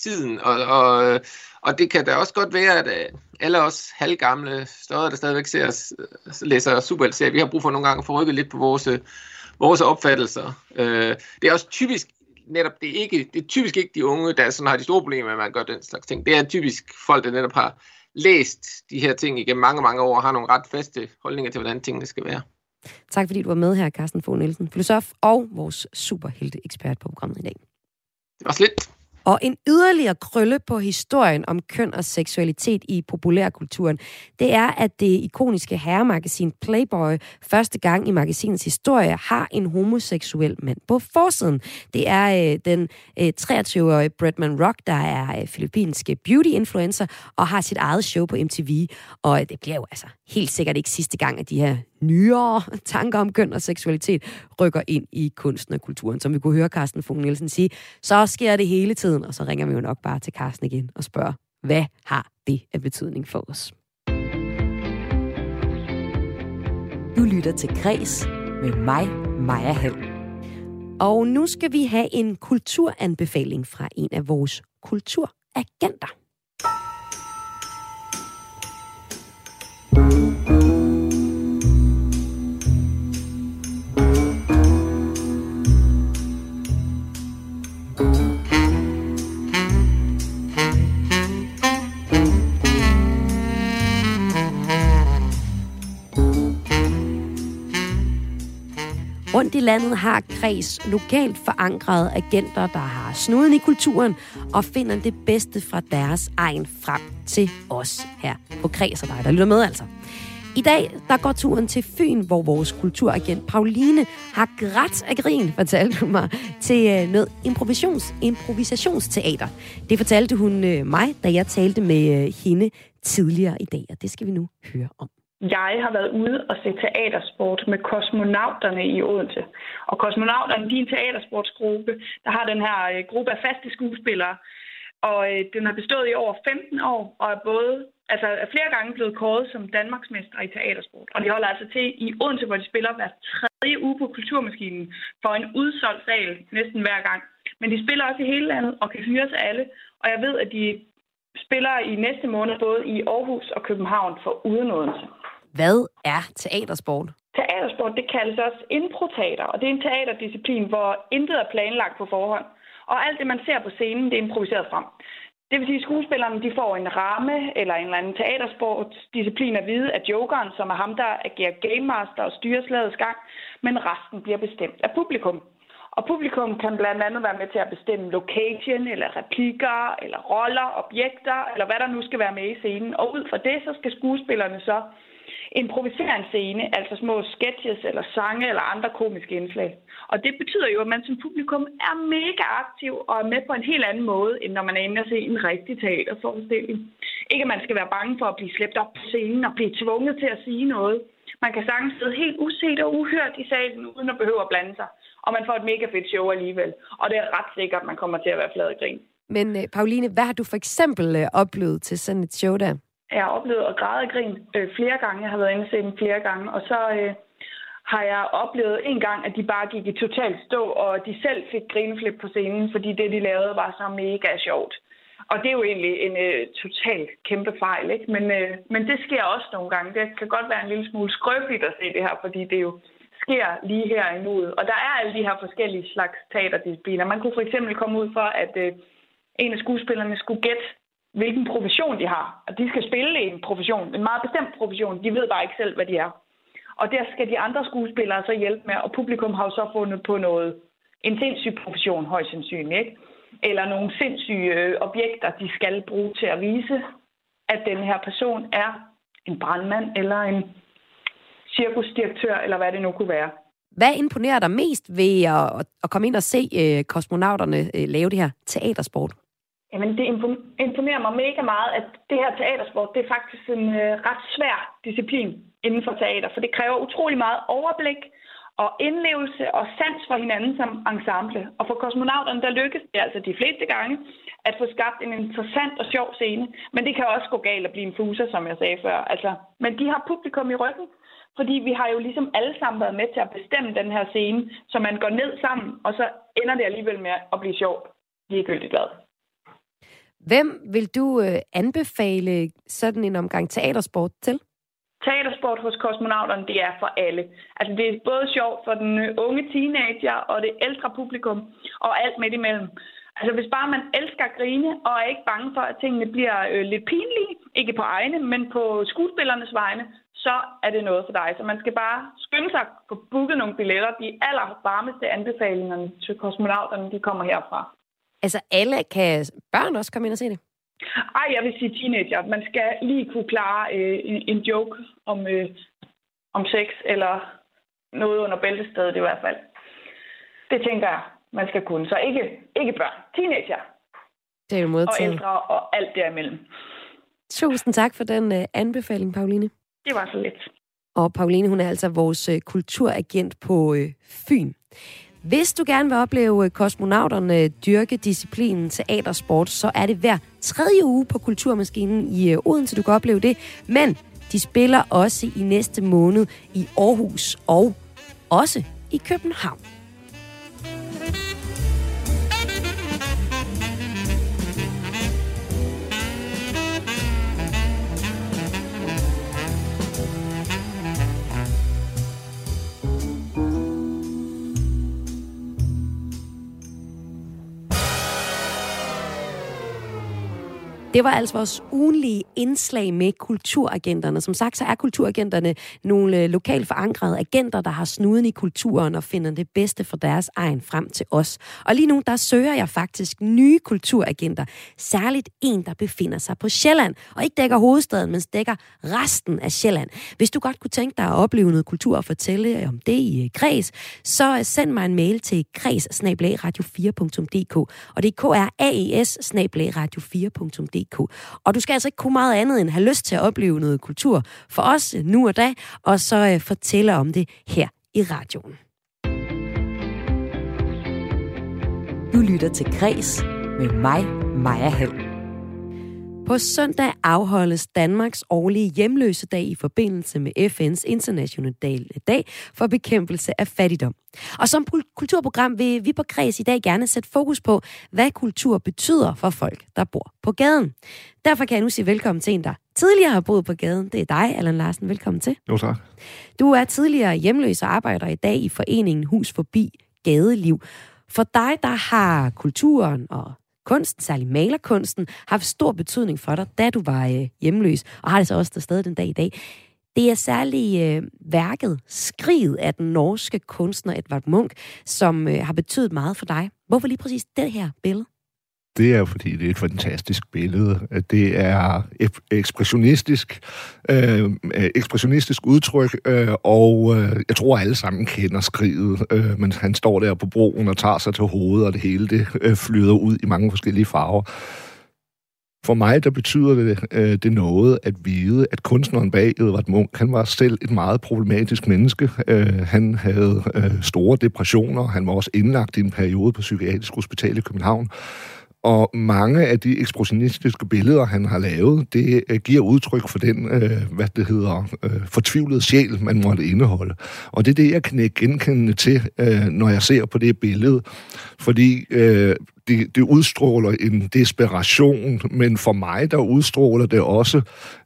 [SPEAKER 6] tiden, og, og, og det kan da også godt være, at øh, alle os halvgamle større, der stadigvæk ser, læser superheltserier, vi har brug for nogle gange at få rykket lidt på vores, vores opfattelser. Øh, det er også typisk netop, det er, ikke, det er typisk ikke de unge, der sådan har de store problemer med, at man gør den slags ting. Det er typisk folk, der netop har læst de her ting igennem mange, mange år, og har nogle ret faste holdninger til, hvordan tingene skal være.
[SPEAKER 1] Tak fordi du var med her, Carsten Fogh Nielsen, filosof og vores superhelte-ekspert på programmet i dag.
[SPEAKER 6] Det var slet.
[SPEAKER 1] Og en yderligere krølle på historien om køn og seksualitet i populærkulturen, det er, at det ikoniske herremagasin Playboy første gang i magasinets historie har en homoseksuel mand på forsiden. Det er øh, den øh, 23-årige Bretman Rock, der er øh, filippinske beauty-influencer og har sit eget show på MTV. Og øh, det bliver jo altså helt sikkert ikke sidste gang, at de her nyere tanker om køn og seksualitet rykker ind i kunsten og kulturen. Som vi kunne høre Carsten Fung Nielsen sige, så sker det hele tiden, og så ringer vi jo nok bare til Carsten igen og spørger, hvad har det af betydning for os?
[SPEAKER 3] Du lytter til Græs med mig, Maja Hall.
[SPEAKER 1] Og nu skal vi have en kulturanbefaling fra en af vores kulturagenter. Landet har kreds lokalt forankrede agenter, der har snuden i kulturen og finder det bedste fra deres egen frem til os her på Kreds og dig, der lytter med altså. I dag der går turen til Fyn, hvor vores kulturagent Pauline har grædt af grin, fortalte hun mig, til øh, noget improvisations, improvisationsteater. Det fortalte hun øh, mig, da jeg talte med øh, hende tidligere i dag, og det skal vi nu høre om.
[SPEAKER 8] Jeg har været ude og se teatersport med kosmonauterne i Odense. Og kosmonauterne, de er en teatersportsgruppe, der har den her øh, gruppe af faste skuespillere. Og øh, den har bestået i over 15 år, og er både altså er flere gange blevet kåret som Danmarksmester i teatersport. Og de holder altså til i Odense, hvor de spiller hver tredje uge på Kulturmaskinen for en udsolgt sal næsten hver gang. Men de spiller også i hele landet og kan hyres af alle. Og jeg ved, at de spiller i næste måned både i Aarhus og København for uden Odense.
[SPEAKER 1] Hvad er teatersport?
[SPEAKER 8] Teatersport, det kaldes også improteater, og det er en teaterdisciplin, hvor intet er planlagt på forhånd. Og alt det, man ser på scenen, det er improviseret frem. Det vil sige, at skuespillerne de får en ramme eller en eller anden teatersportsdisciplin at vide af jokeren, som er ham, der agerer game master og styrer slagets gang, men resten bliver bestemt af publikum. Og publikum kan blandt andet være med til at bestemme location, eller replikker, eller roller, objekter, eller hvad der nu skal være med i scenen. Og ud fra det, så skal skuespillerne så improvisere en scene, altså små sketches eller sange eller andre komiske indslag. Og det betyder jo, at man som publikum er mega aktiv og er med på en helt anden måde, end når man er inde og se en rigtig teaterforestilling. Ikke at man skal være bange for at blive slæbt op på scenen og blive tvunget til at sige noget. Man kan sagtens sidde helt uset og uhørt i salen, uden at behøve at blande sig. Og man får et mega fedt show alligevel. Og det er ret sikkert, at man kommer til at være flad grin.
[SPEAKER 1] Men øh, Pauline, hvad har du for eksempel øh, oplevet til sådan et show der?
[SPEAKER 8] Jeg har oplevet at græde grin øh, flere gange. Jeg har været inde og set dem flere gange. Og så øh, har jeg oplevet en gang, at de bare gik i totalt stå, og de selv fik grineflip på scenen, fordi det, de lavede, var så mega sjovt. Og det er jo egentlig en øh, total kæmpe fejl, ikke? Men, øh, men det sker også nogle gange. Det kan godt være en lille smule skrøbeligt at se det her, fordi det jo sker lige her i nuet. Og der er alle de her forskellige slags teaterdiscipliner. Man kunne for eksempel komme ud for, at øh, en af skuespillerne skulle gætte, hvilken profession de har. Og de skal spille en profession, en meget bestemt profession. De ved bare ikke selv, hvad de er. Og der skal de andre skuespillere så hjælpe med, og publikum har jo så fundet på noget, en sindssyg profession højst sandsynligt, ikke? Eller nogle sindssyge øh, objekter, de skal bruge til at vise, at den her person er en brandmand eller en cirkusdirektør, eller hvad det nu kunne være.
[SPEAKER 1] Hvad imponerer dig mest ved at, at komme ind og se øh, kosmonauterne øh, lave det her teatersport?
[SPEAKER 8] Jamen, det imponerer mig mega meget, at det her teatersport, det er faktisk en øh, ret svær disciplin inden for teater, for det kræver utrolig meget overblik og indlevelse og sans for hinanden som ensemble. Og for kosmonauterne, der lykkes det altså de fleste gange at få skabt en interessant og sjov scene. Men det kan også gå galt at blive en fuser, som jeg sagde før. Altså, men de har publikum i ryggen, fordi vi har jo ligesom alle sammen været med til at bestemme den her scene, så man går ned sammen, og så ender det alligevel med at blive sjovt, ligegyldigt hvad.
[SPEAKER 1] Hvem vil du øh, anbefale sådan en omgang teatersport til?
[SPEAKER 8] Teatersport hos kosmonauterne, det er for alle. Altså, det er både sjovt for den øh, unge teenager og det ældre publikum og alt midt imellem. Altså, hvis bare man elsker at grine og er ikke bange for, at tingene bliver øh, lidt pinlige, ikke på egne, men på skuespillernes vegne, så er det noget for dig. Så man skal bare skynde sig at få booket nogle billetter. De allervarmeste anbefalinger til kosmonauterne, de kommer herfra.
[SPEAKER 1] Altså alle, kan børn også komme ind og se det?
[SPEAKER 8] Ej, jeg vil sige teenager. Man skal lige kunne klare øh, en, en joke om, øh, om sex, eller noget under bæltestedet i hvert fald. Det tænker jeg, man skal kunne. Så ikke, ikke børn. Teenager.
[SPEAKER 1] Det er jo modtaget.
[SPEAKER 8] Og ældre og alt derimellem.
[SPEAKER 1] Tusind tak for den uh, anbefaling, Pauline.
[SPEAKER 8] Det var så lidt.
[SPEAKER 1] Og Pauline, hun er altså vores uh, kulturagent på uh, Fyn. Hvis du gerne vil opleve øh, kosmonauterne øh, dyrke disciplinen teatersport, så er det hver tredje uge på Kulturmaskinen i øh, Odense, du kan opleve det. Men de spiller også i næste måned i Aarhus og også i København. Det var altså vores ugenlige indslag med kulturagenterne. Som sagt, så er kulturagenterne nogle øh, lokalt forankrede agenter, der har snuden i kulturen og finder det bedste for deres egen frem til os. Og lige nu, der søger jeg faktisk nye kulturagenter. Særligt en, der befinder sig på Sjælland, og ikke dækker hovedstaden, men dækker resten af Sjælland. Hvis du godt kunne tænke dig at opleve noget kultur og fortælle øh, om det i øh, Græs, så send mig en mail til græs radio 4dk og det er k r a e s radio 4dk dk. Og du skal altså ikke kunne meget andet end have lyst til at opleve noget kultur for os nu og da, og så øh, fortælle om det her i radioen.
[SPEAKER 3] Du lytter til Græs med mig, Maja Hall.
[SPEAKER 1] På søndag afholdes Danmarks årlige hjemløse-dag i forbindelse med FN's internationale dag for bekæmpelse af fattigdom. Og som kulturprogram vil vi på Kreds i dag gerne sætte fokus på, hvad kultur betyder for folk, der bor på gaden. Derfor kan jeg nu sige velkommen til en, der tidligere har boet på gaden. Det er dig, Allan Larsen. Velkommen til.
[SPEAKER 9] Jo, tak.
[SPEAKER 1] Du er tidligere hjemløs og arbejder i dag i foreningen Hus Forbi Gadeliv. For dig, der har kulturen og kunsten, særlig malerkunsten, har haft stor betydning for dig, da du var øh, hjemløs, og har det så også der stadig den dag i dag. Det er særlig øh, værket Skriget af den norske kunstner Edvard Munch, som øh, har betydet meget for dig. Hvorfor lige præcis det her billede?
[SPEAKER 9] Det er fordi, det er et fantastisk billede. Det er ekspressionistisk, øh, ekspressionistisk udtryk, øh, og øh, jeg tror, alle sammen kender skriget, øh, men han står der på broen og tager sig til hovedet, og det hele det øh, flyder ud i mange forskellige farver. For mig, der betyder det, øh, det noget at vide, at kunstneren bag Edvard Munch, han var selv et meget problematisk menneske. Øh, han havde øh, store depressioner, han var også indlagt i en periode på Psykiatrisk Hospital i København. Og mange af de ekspressionistiske billeder, han har lavet, det øh, giver udtryk for den, øh, hvad det hedder, øh, fortvivlede sjæl, man måtte indeholde. Og det er det, jeg kan genkende til, øh, når jeg ser på det billede. Fordi øh, det, det udstråler en desperation, men for mig, der udstråler det også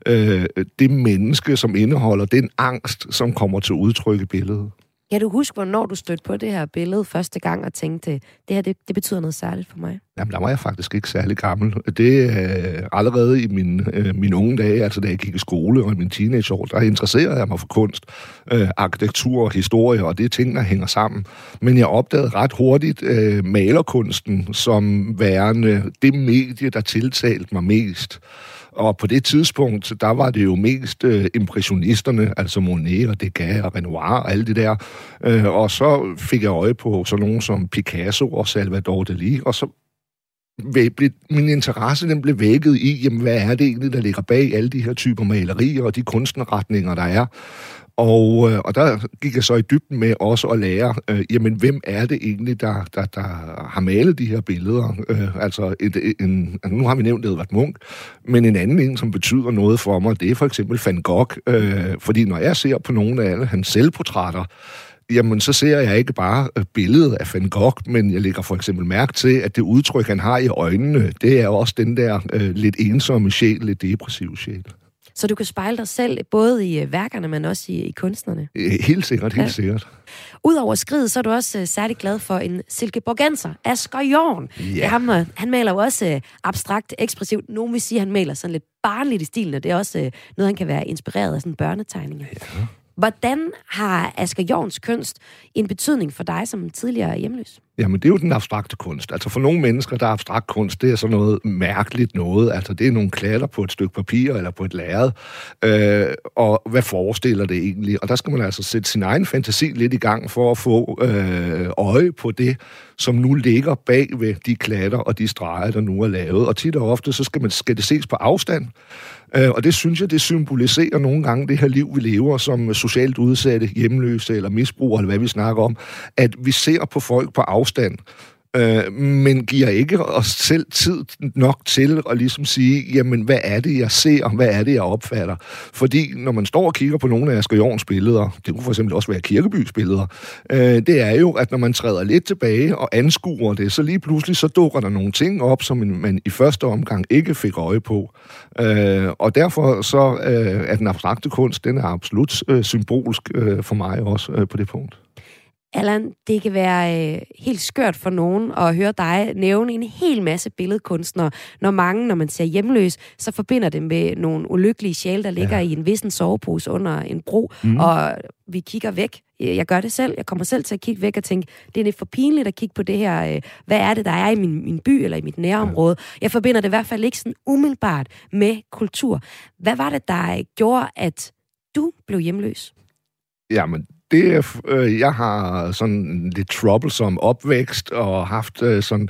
[SPEAKER 9] øh, det menneske, som indeholder den angst, som kommer til udtryk i billedet.
[SPEAKER 1] Kan du huske, hvornår du stødte på det her billede første gang og tænkte, det her det, det betyder noget særligt for mig?
[SPEAKER 9] Jamen, der var jeg faktisk ikke særlig gammel. Det er øh, allerede i min, øh, mine unge dage, altså da jeg gik i skole og i min teenageår, der interesserede jeg mig for kunst, øh, arkitektur og historie, og det er ting, der hænger sammen. Men jeg opdagede ret hurtigt øh, malerkunsten som værende det medie, der tiltalte mig mest. Og på det tidspunkt, der var det jo mest øh, impressionisterne, altså Monet og Degas og Renoir og alle det der. Øh, og så fik jeg øje på sådan nogen som Picasso og Salvador Dali, og så blev, min interesse den blev vækket i, jamen, hvad er det egentlig, der ligger bag alle de her typer malerier og de kunstnerretninger, der er. Og, øh, og der gik jeg så i dybden med også at lære, øh, jamen hvem er det egentlig, der, der, der har malet de her billeder? Øh, altså, et, en, nu har vi nævnt Edvard Munch, men en anden en, som betyder noget for mig, det er for eksempel Van Gogh. Øh, fordi når jeg ser på nogle af alle hans selvportrætter, jamen så ser jeg ikke bare øh, billedet af Van Gogh, men jeg lægger for eksempel mærke til, at det udtryk, han har i øjnene, det er også den der øh, lidt ensomme sjæl, lidt depressive sjæl.
[SPEAKER 1] Så du kan spejle dig selv både i øh, værkerne, men også i, i kunstnerne.
[SPEAKER 9] Helt sikkert, helt ja. sikkert.
[SPEAKER 1] Udover skridt, så er du også uh, særlig glad for en silkeborgenser, Asger Jorn. Ja. ham, uh, han maler jo også uh, abstrakt, ekspressivt. Nogen vil sige, at han maler sådan lidt barnligt i stilen, og det er også uh, noget, han kan være inspireret af sådan børnetegninger. Ja. Hvordan har Asger Jorns kunst en betydning for dig som tidligere hjemløs?
[SPEAKER 9] Jamen, det er jo den abstrakte kunst. Altså for nogle mennesker, der er abstrakt kunst, det er sådan noget mærkeligt noget. Altså det er nogle klatter på et stykke papir eller på et lærred. Øh, og hvad forestiller det egentlig? Og der skal man altså sætte sin egen fantasi lidt i gang for at få øh, øje på det, som nu ligger bag ved de klatter og de streger, der nu er lavet. Og tit og ofte, så skal, man, skal det ses på afstand. Øh, og det synes jeg, det symboliserer nogle gange det her liv, vi lever som socialt udsatte, hjemløse eller misbrugere, eller hvad vi snakker om, at vi ser på folk på afstand øh, men giver ikke os selv tid nok til at ligesom sige, jamen, hvad er det, jeg ser, og hvad er det, jeg opfatter? Fordi når man står og kigger på nogle af Asger Jorns billeder, det kunne for eksempel også være Kirkebys billeder, øh, det er jo, at når man træder lidt tilbage og anskuer det, så lige pludselig så dukker der nogle ting op, som man i første omgang ikke fik øje på. Øh, og derfor så øh, er den abstrakte kunst, den er absolut øh, symbolsk øh, for mig også øh, på det punkt.
[SPEAKER 1] Allan, det kan være øh, helt skørt for nogen at høre dig nævne en hel masse billedkunstnere, når mange, når man ser hjemløs, så forbinder det med nogle ulykkelige sjæle, der ligger ja. i en vissen sovepose under en bro, mm. og vi kigger væk. Jeg gør det selv. Jeg kommer selv til at kigge væk og tænke, det er lidt for pinligt at kigge på det her. Øh, hvad er det, der er i min, min by eller i mit nærområde? Jeg forbinder det i hvert fald ikke sådan umiddelbart med kultur. Hvad var det, der gjorde, at du blev hjemløs?
[SPEAKER 9] Jamen, det er, øh, jeg har sådan lidt troublesome opvækst og haft øh, sådan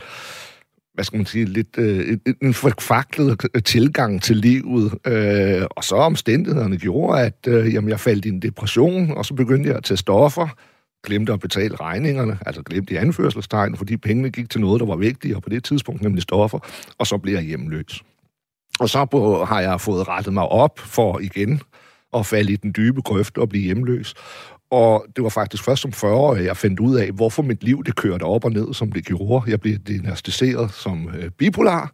[SPEAKER 9] hvad skal man sige, lidt øh, en forfaklet tilgang til livet. Øh, og så omstændighederne gjorde, at øh, jamen, jeg faldt i en depression, og så begyndte jeg at tage stoffer, glemte at betale regningerne, altså glemte i anførselstegn, fordi pengene gik til noget, der var vigtigt, og på det tidspunkt nemlig stoffer, og så blev jeg hjemløs. Og så på, har jeg fået rettet mig op for igen at falde i den dybe grøft og blive hjemløs. Og det var faktisk først som 40 år, jeg fandt ud af, hvorfor mit liv det kørte op og ned, som det gjorde. Jeg blev diagnostiseret som øh, bipolar,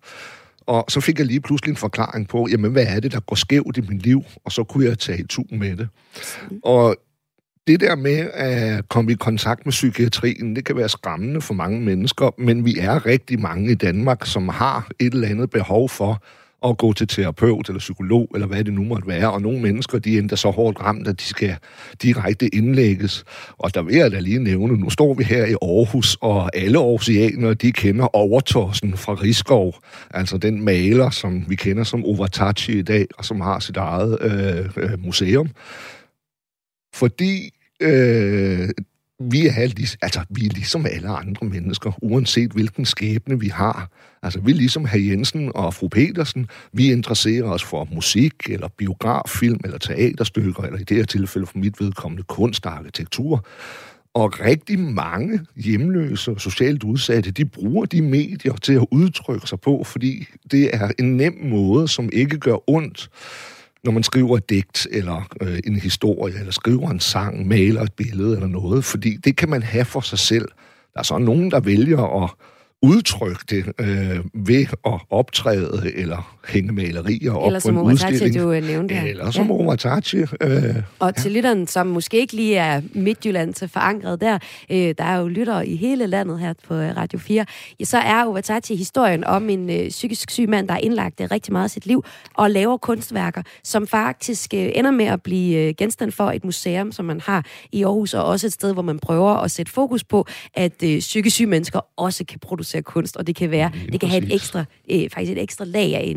[SPEAKER 9] og så fik jeg lige pludselig en forklaring på, jamen hvad er det, der går skævt i mit liv? Og så kunne jeg tage i tu med det. Og det der med at komme i kontakt med psykiatrien, det kan være skræmmende for mange mennesker, men vi er rigtig mange i Danmark, som har et eller andet behov for at gå til terapeut eller psykolog, eller hvad det nu måtte være. Og nogle mennesker, de er endda så hårdt ramt, at de skal direkte indlægges. Og der vil jeg da lige nævne, nu står vi her i Aarhus, og alle aarhusianere, de kender Overtorsen fra Rigskov, altså den maler, som vi kender som Overtachi i dag, og som har sit eget øh, øh museum. Fordi øh, vi er, altså, vi er ligesom alle andre mennesker, uanset hvilken skæbne vi har. Altså, vi er ligesom herr Jensen og fru Petersen. Vi interesserer os for musik, eller biograffilm, eller teaterstykker, eller i det her tilfælde for mit vedkommende kunst og arkitektur. Og rigtig mange hjemløse og socialt udsatte, de bruger de medier til at udtrykke sig på, fordi det er en nem måde, som ikke gør ondt når man skriver et digt, eller øh, en historie, eller skriver en sang, maler et billede eller noget, fordi det kan man have for sig selv. Der er så nogen, der vælger at udtrykke det øh, ved at optræde eller hænge malerier op
[SPEAKER 1] eller
[SPEAKER 9] på en
[SPEAKER 1] udstilling. du øh, nævnte
[SPEAKER 9] her. Eller som ja. Omatachi. Øh,
[SPEAKER 1] og ja. til lytteren, som måske ikke lige er Midtjylland til forankret der, øh, der er jo lyttere i hele landet her på øh, Radio 4, ja, så er Ovatachi historien om en øh, psykisk syg mand, der er indlagt det rigtig meget af sit liv, og laver kunstværker, som faktisk øh, ender med at blive øh, genstand for et museum, som man har i Aarhus, og også et sted, hvor man prøver at sætte fokus på, at øh, psykisk syge mennesker også kan producere producere kunst, og det kan være, det kan have et ekstra, øh, faktisk et ekstra lag af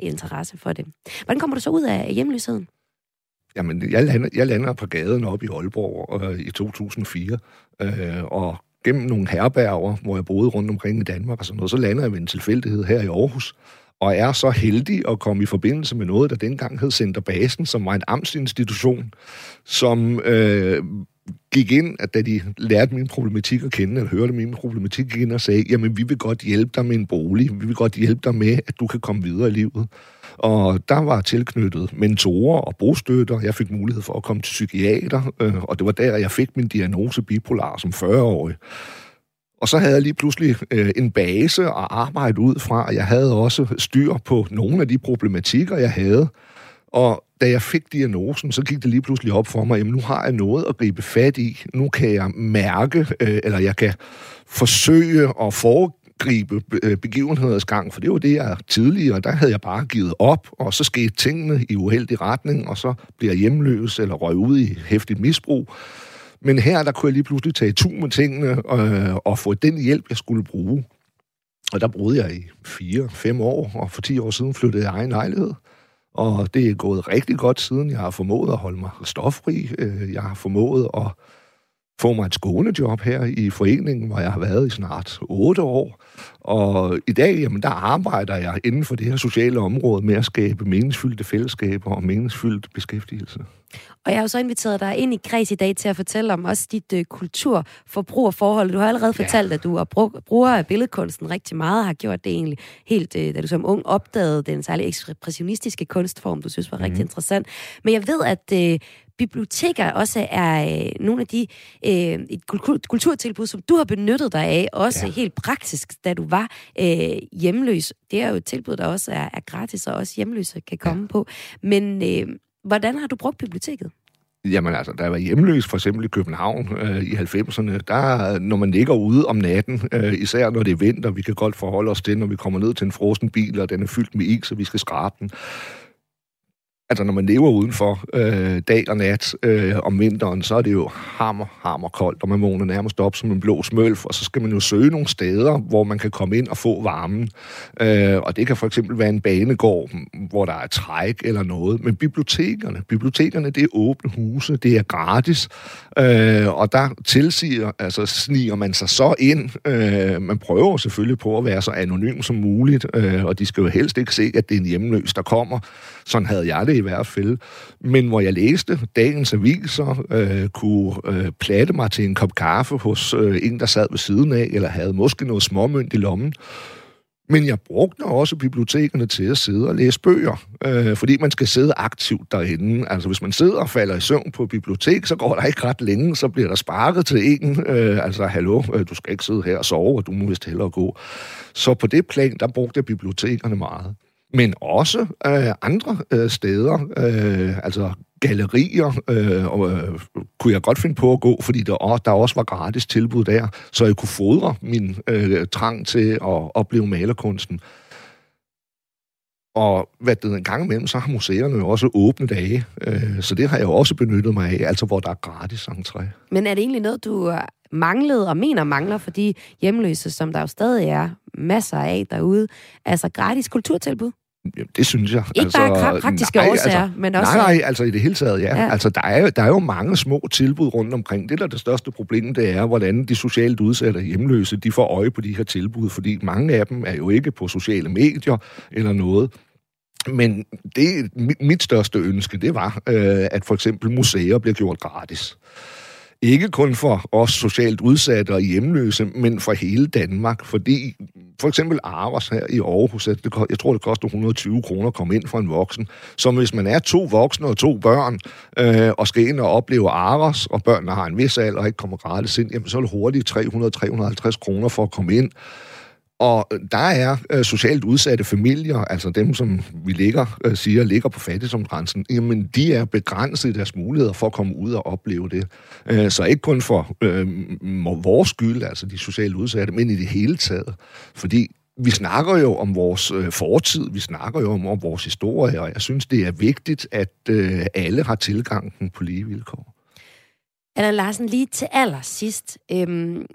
[SPEAKER 1] interesse for det. Hvordan kommer du så ud af hjemløsheden?
[SPEAKER 9] Jamen, jeg lander, jeg lander på gaden op i Aalborg øh, i 2004, øh, og gennem nogle herberger, hvor jeg boede rundt omkring i Danmark og sådan noget, så lander jeg ved en tilfældighed her i Aarhus, og er så heldig at komme i forbindelse med noget, der dengang hed Center Basen, som var en amtsinstitution, som øh, gik ind, at da de lærte min problematik at kende, eller hørte min problematik, gik ind og sagde, jamen vi vil godt hjælpe dig med en bolig, vi vil godt hjælpe dig med, at du kan komme videre i livet. Og der var tilknyttet mentorer og bostøtter. Jeg fik mulighed for at komme til psykiater, øh, og det var der, jeg fik min diagnose bipolar som 40-årig. Og så havde jeg lige pludselig øh, en base at arbejde ud fra, og jeg havde også styr på nogle af de problematikker, jeg havde. Og da jeg fik diagnosen, så gik det lige pludselig op for mig, jamen nu har jeg noget at gribe fat i. Nu kan jeg mærke, øh, eller jeg kan forsøge at foregribe øh, begivenheders gang, for det var det, jeg tidligere, der havde jeg bare givet op, og så skete tingene i uheldig retning, og så bliver jeg hjemløs eller røg ud i hæftigt misbrug. Men her, der kunne jeg lige pludselig tage tur med tingene øh, og få den hjælp, jeg skulle bruge. Og der boede jeg i fire, fem år, og for 10 år siden flyttede jeg egen lejlighed. Og det er gået rigtig godt siden. Jeg har formået at holde mig stoffri. Øh, jeg har formået at få mig et skånejob her i foreningen, hvor jeg har været i snart otte år. Og i dag, jamen, der arbejder jeg inden for det her sociale område med at skabe meningsfyldte fællesskaber og meningsfyldt beskæftigelse.
[SPEAKER 1] Og jeg har jo så inviteret dig ind i kreds i dag til at fortælle om også dit uh, kulturforbrug og forhold. Du har allerede fortalt, ja. at du er bruger af billedkunsten rigtig meget, har gjort det egentlig helt, uh, da du som ung opdagede den særlig ekspressionistiske kunstform, du synes var mm. rigtig mhm. interessant. Men jeg ved, at uh, biblioteker også er øh, nogle af de øh, et kultur, kulturtilbud, som du har benyttet dig af, også ja. helt praktisk, da du var øh, hjemløs. Det er jo et tilbud, der også er, er gratis, og også hjemløse kan komme ja. på. Men øh, hvordan har du brugt biblioteket?
[SPEAKER 9] Jamen altså, da jeg var hjemløs, for eksempel i København øh, i 90'erne, der, når man ligger ude om natten, øh, især når det er vinter, vi kan godt forholde os til, når vi kommer ned til en frossen bil, og den er fyldt med is, så vi skal skrabe den altså når man lever udenfor øh, dag og nat øh, om vinteren, så er det jo hammer, hammer koldt, og man vågner nærmest op som en blå smølf, og så skal man jo søge nogle steder, hvor man kan komme ind og få varmen. Øh, og det kan for eksempel være en banegård, hvor der er træk eller noget. Men bibliotekerne, bibliotekerne, det er åbne huse, det er gratis, øh, og der tilsiger, altså sniger man sig så ind. Øh, man prøver selvfølgelig på at være så anonym som muligt, øh, og de skal jo helst ikke se, at det er en hjemløs, der kommer. Sådan havde jeg det i hvert fald. Men hvor jeg læste dagens aviser, øh, kunne øh, platte mig til en kop kaffe hos øh, en, der sad ved siden af, eller havde måske noget småmønt i lommen. Men jeg brugte også bibliotekerne til at sidde og læse bøger, øh, fordi man skal sidde aktivt derinde. Altså hvis man sidder og falder i søvn på bibliotek, så går der ikke ret længe, så bliver der sparket til en. Øh, altså, hallo, øh, du skal ikke sidde her og sove, og du må vist hellere gå. Så på det plan, der brugte jeg bibliotekerne meget men også øh, andre øh, steder, øh, altså gallerier, øh, og, øh, kunne jeg godt finde på at gå, fordi der, der også var gratis tilbud der, så jeg kunne fodre min øh, trang til at opleve malerkunsten. Og hvad det en gang imellem, så har museerne jo også åbne dage, øh, så det har jeg jo også benyttet mig af, altså hvor der er gratis entré.
[SPEAKER 1] Men er det egentlig noget, du øh, manglede og mener mangler for de hjemløse, som der jo stadig er masser af derude? Altså gratis kulturtilbud?
[SPEAKER 9] Jamen, det synes jeg.
[SPEAKER 1] Ikke altså, bare praktiske nej, årsager, altså, men også...
[SPEAKER 9] Nej, nej, altså i det hele taget, ja. ja. Altså, der er, der er jo mange små tilbud rundt omkring. Det, der er det største problem, det er, hvordan de socialt udsatte hjemløse, de får øje på de her tilbud, fordi mange af dem er jo ikke på sociale medier eller noget. Men det, mit største ønske, det var, øh, at for eksempel museer bliver gjort gratis. Ikke kun for os socialt udsatte og hjemløse, men for hele Danmark. Fordi for eksempel Aros her i Aarhus, det, jeg tror, det koster 120 kroner at komme ind for en voksen. Så hvis man er to voksne og to børn, øh, og skal ind og opleve Aros, og børnene har en vis alder og ikke kommer gratis ind, jamen så er det hurtigt 300-350 kroner for at komme ind. Og der er øh, socialt udsatte familier, altså dem, som vi ligger, øh, siger, ligger på fattigdomsgrænsen, jamen de er begrænset i deres muligheder for at komme ud og opleve det. Øh, så ikke kun for øh, vores skyld, altså de socialt udsatte, men i det hele taget. Fordi vi snakker jo om vores øh, fortid, vi snakker jo om, om vores historie, og jeg synes, det er vigtigt, at øh, alle har tilgangen på lige vilkår.
[SPEAKER 1] Anna Larsen, lige til allersidst. Øhm,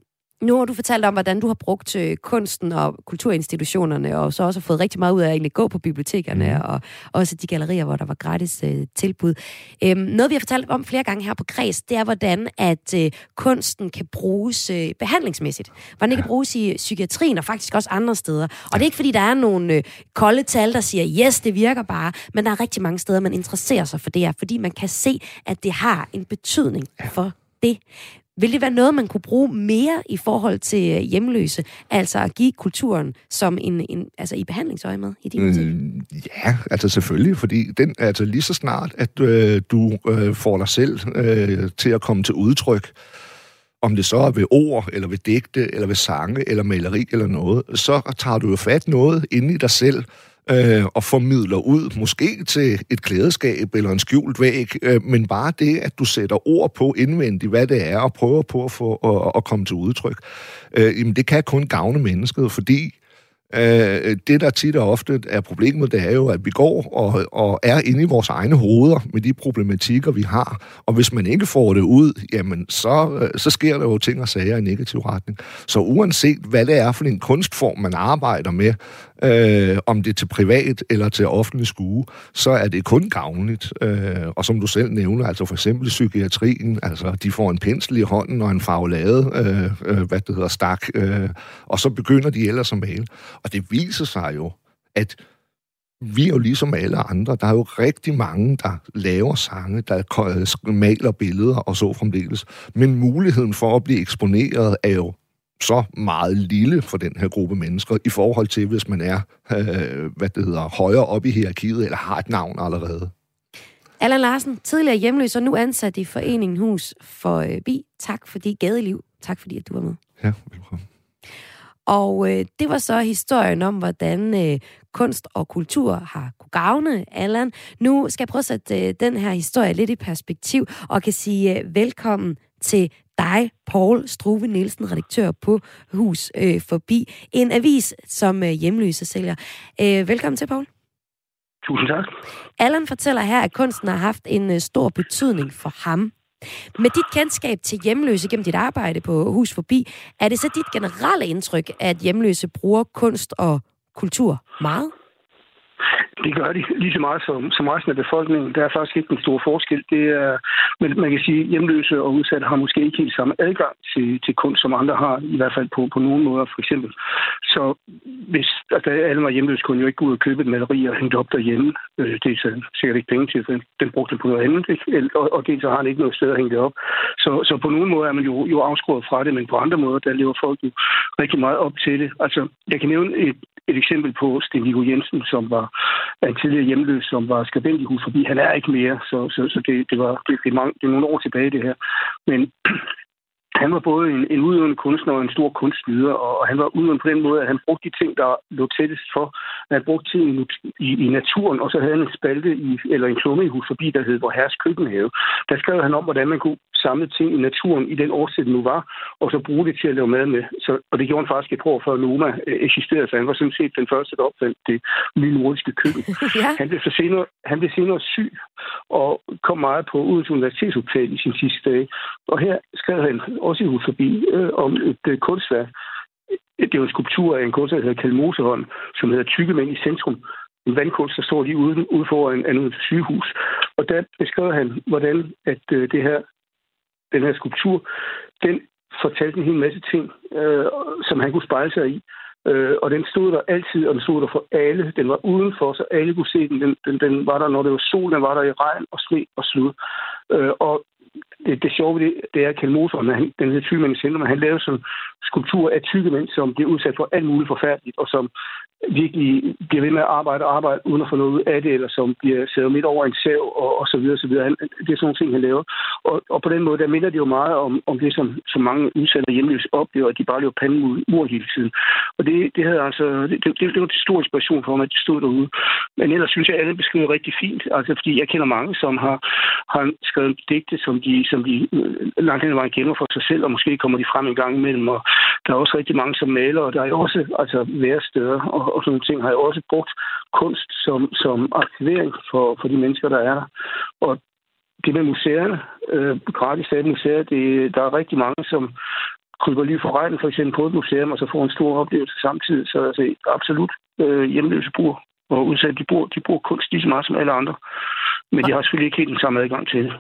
[SPEAKER 1] nu har du fortalt om, hvordan du har brugt øh, kunsten og kulturinstitutionerne, og så også har fået rigtig meget ud af at egentlig gå på bibliotekerne, mm. og også de gallerier, hvor der var gratis øh, tilbud. Øhm, noget, vi har fortalt om flere gange her på Kreds, det er, hvordan at øh, kunsten kan bruges øh, behandlingsmæssigt. Hvordan det kan bruges i psykiatrien, og faktisk også andre steder. Og det er ikke, fordi der er nogle øh, kolde tal, der siger, yes, det virker bare, men der er rigtig mange steder, man interesserer sig for det her, fordi man kan se, at det har en betydning for det. Vil det være noget, man kunne bruge mere i forhold til øh, hjemløse? Altså at give kulturen som en, en altså i behandlingsøje med i din mm,
[SPEAKER 9] Ja, altså selvfølgelig, fordi den, altså lige så snart, at øh, du øh, får dig selv øh, til at komme til udtryk, om det så er ved ord, eller ved digte, eller ved sange, eller maleri, eller noget, så tager du jo fat noget inde i dig selv, øh, og formidler ud, måske til et klædeskab eller en skjult væg, øh, men bare det, at du sætter ord på indvendigt, hvad det er, og prøver på at, få, at, at komme til udtryk, øh, jamen det kan kun gavne mennesket, fordi Øh, det, der tit og ofte er problemet, det er jo, at vi går og, og er inde i vores egne hoveder med de problematikker, vi har. Og hvis man ikke får det ud, jamen så, øh, så sker der jo ting og sager i negativ retning. Så uanset hvad det er for en kunstform, man arbejder med, øh, om det er til privat eller til offentlig skue, så er det kun gavnligt. Øh, og som du selv nævner, altså for eksempel psykiatrien, altså de får en pensel i hånden og en farvelade, øh, øh, hvad det hedder, stak, øh, og så begynder de ellers at male. Og det viser sig jo, at vi er jo ligesom alle andre. Der er jo rigtig mange, der laver sange, der maler billeder og så fremdeles. Men muligheden for at blive eksponeret er jo så meget lille for den her gruppe mennesker, i forhold til, hvis man er, øh, hvad det hedder, højere op i hierarkiet, eller har et navn allerede.
[SPEAKER 1] Allan Larsen, tidligere hjemløs og nu ansat i Foreningen Hus for øh, Bi. Tak fordi gadeliv. Tak fordi, at du var med.
[SPEAKER 9] Ja, velkommen.
[SPEAKER 1] Og øh, det var så historien om, hvordan øh, kunst og kultur har kunne gavne Allan. Nu skal jeg prøve at sætte øh, den her historie lidt i perspektiv, og kan sige øh, velkommen til dig, Paul Struve Nielsen, redaktør på Hus øh, Forbi, en avis, som øh, hjemløse sælger. Øh, velkommen til, Paul.
[SPEAKER 10] Tusind tak.
[SPEAKER 1] Allan fortæller her, at kunsten har haft en øh, stor betydning for ham. Med dit kendskab til hjemløse gennem dit arbejde på Hus Forbi, er det så dit generelle indtryk, at hjemløse bruger kunst og kultur meget?
[SPEAKER 10] Det gør de lige så meget som, som resten af befolkningen. Der er faktisk ikke en stor forskel. Det er, men man kan sige, at hjemløse og udsatte har måske ikke helt samme adgang til, til kunst, som andre har, i hvert fald på, på nogle måder, for eksempel. Så hvis altså, alle var hjemløse, kunne jo ikke gå ud og købe et maleri og hænge det op derhjemme. Øh, det er så sikkert ikke penge til, for den brugte på noget andet, ikke? Og, og det så har han ikke noget sted at hænge det op. Så, så på nogle måder er man jo, jo afskåret fra det, men på andre måder, der lever folk jo rigtig meget op til det. Altså, jeg kan nævne et, et eksempel på Sten Viggo Jensen, som var en tidligere hjemløs, som var skabent i hus forbi. Han er ikke mere, så, så, så det, det, var, det, det, er mange, det er nogle år tilbage, det her. Men (clears throat) han var både en, en udøvende kunstner og en stor kunstnyder, og han var udøvende på den måde, at han brugte de ting, der lå tættest for. Han brugte tiden i, i naturen, og så havde han en spalte i, eller en klumme i hus forbi, der hed Vor Herres Køkkenhave. Der skrev han om, hvordan man kunne samle ting i naturen i den årstid, nu var, og så bruge det til at lave mad med. Så, og det gjorde han faktisk et år før Noma øh, eksisterede, så han var sådan set den første, der opfandt det nye nordiske køkken. (laughs) ja. Han blev så senere, han blev senere syg, og kom meget på Odense Universitetshotel i sin sidste dag. Og her skrev han også i forbi øh, om et øh, kunstværk. Det er jo en skulptur af en kunstner, der hedder Kalmosehånd, som hedder Tykkemænd i centrum, en vandkunst, der står lige ude, ude foran andet sygehus. Og der beskrev han, hvordan at øh, det her den her skulptur, den fortalte en hel masse ting, øh, som han kunne spejle sig i. Øh, og den stod der altid, og den stod der for alle. Den var udenfor, så alle kunne se den. Den, den, den var der, når det var sol, den var der i regn og sne og slud. Øh, og det, det sjove det, det er, at Kjell Moser, han, den her Tyggemænd men han lavede sådan skulptur af tykkemænd, som bliver udsat for alt muligt forfærdeligt, og som virkelig bliver ved med at arbejde og arbejde uden at få noget ud af det, eller som bliver sædet midt over en sav, og, og så videre, så videre. Han, det er sådan nogle ting, han laver. Og, og på den måde, der minder det jo meget om, om det, som, som mange udsatte hjemløse oplever, at de bare løber panden mod mur hele tiden. Og det, det, havde altså, det, det, det var til stor inspiration for mig, at de stod derude. Men ellers synes jeg, at alle beskriver rigtig fint. Altså, fordi jeg kender mange, som har, har skrevet digte, som de, som de øh, langt hen ad vejen gemmer for sig selv, og måske kommer de frem en gang imellem. Og der er også rigtig mange, som maler, og der er også altså, væresteder og, og sådan nogle ting, har jeg også brugt kunst som, som aktivering for, for de mennesker, der er der. Og det med museerne, øh, gratis af museer, det, der er rigtig mange, som kryber lige for regnen, for eksempel på et museum, og så får en stor oplevelse samtidig. Så altså, absolut øh, hjemløse bruger og udsatte, de bruger, de bruger kunst lige så meget som alle andre. Men de har selvfølgelig ikke helt den samme adgang til det.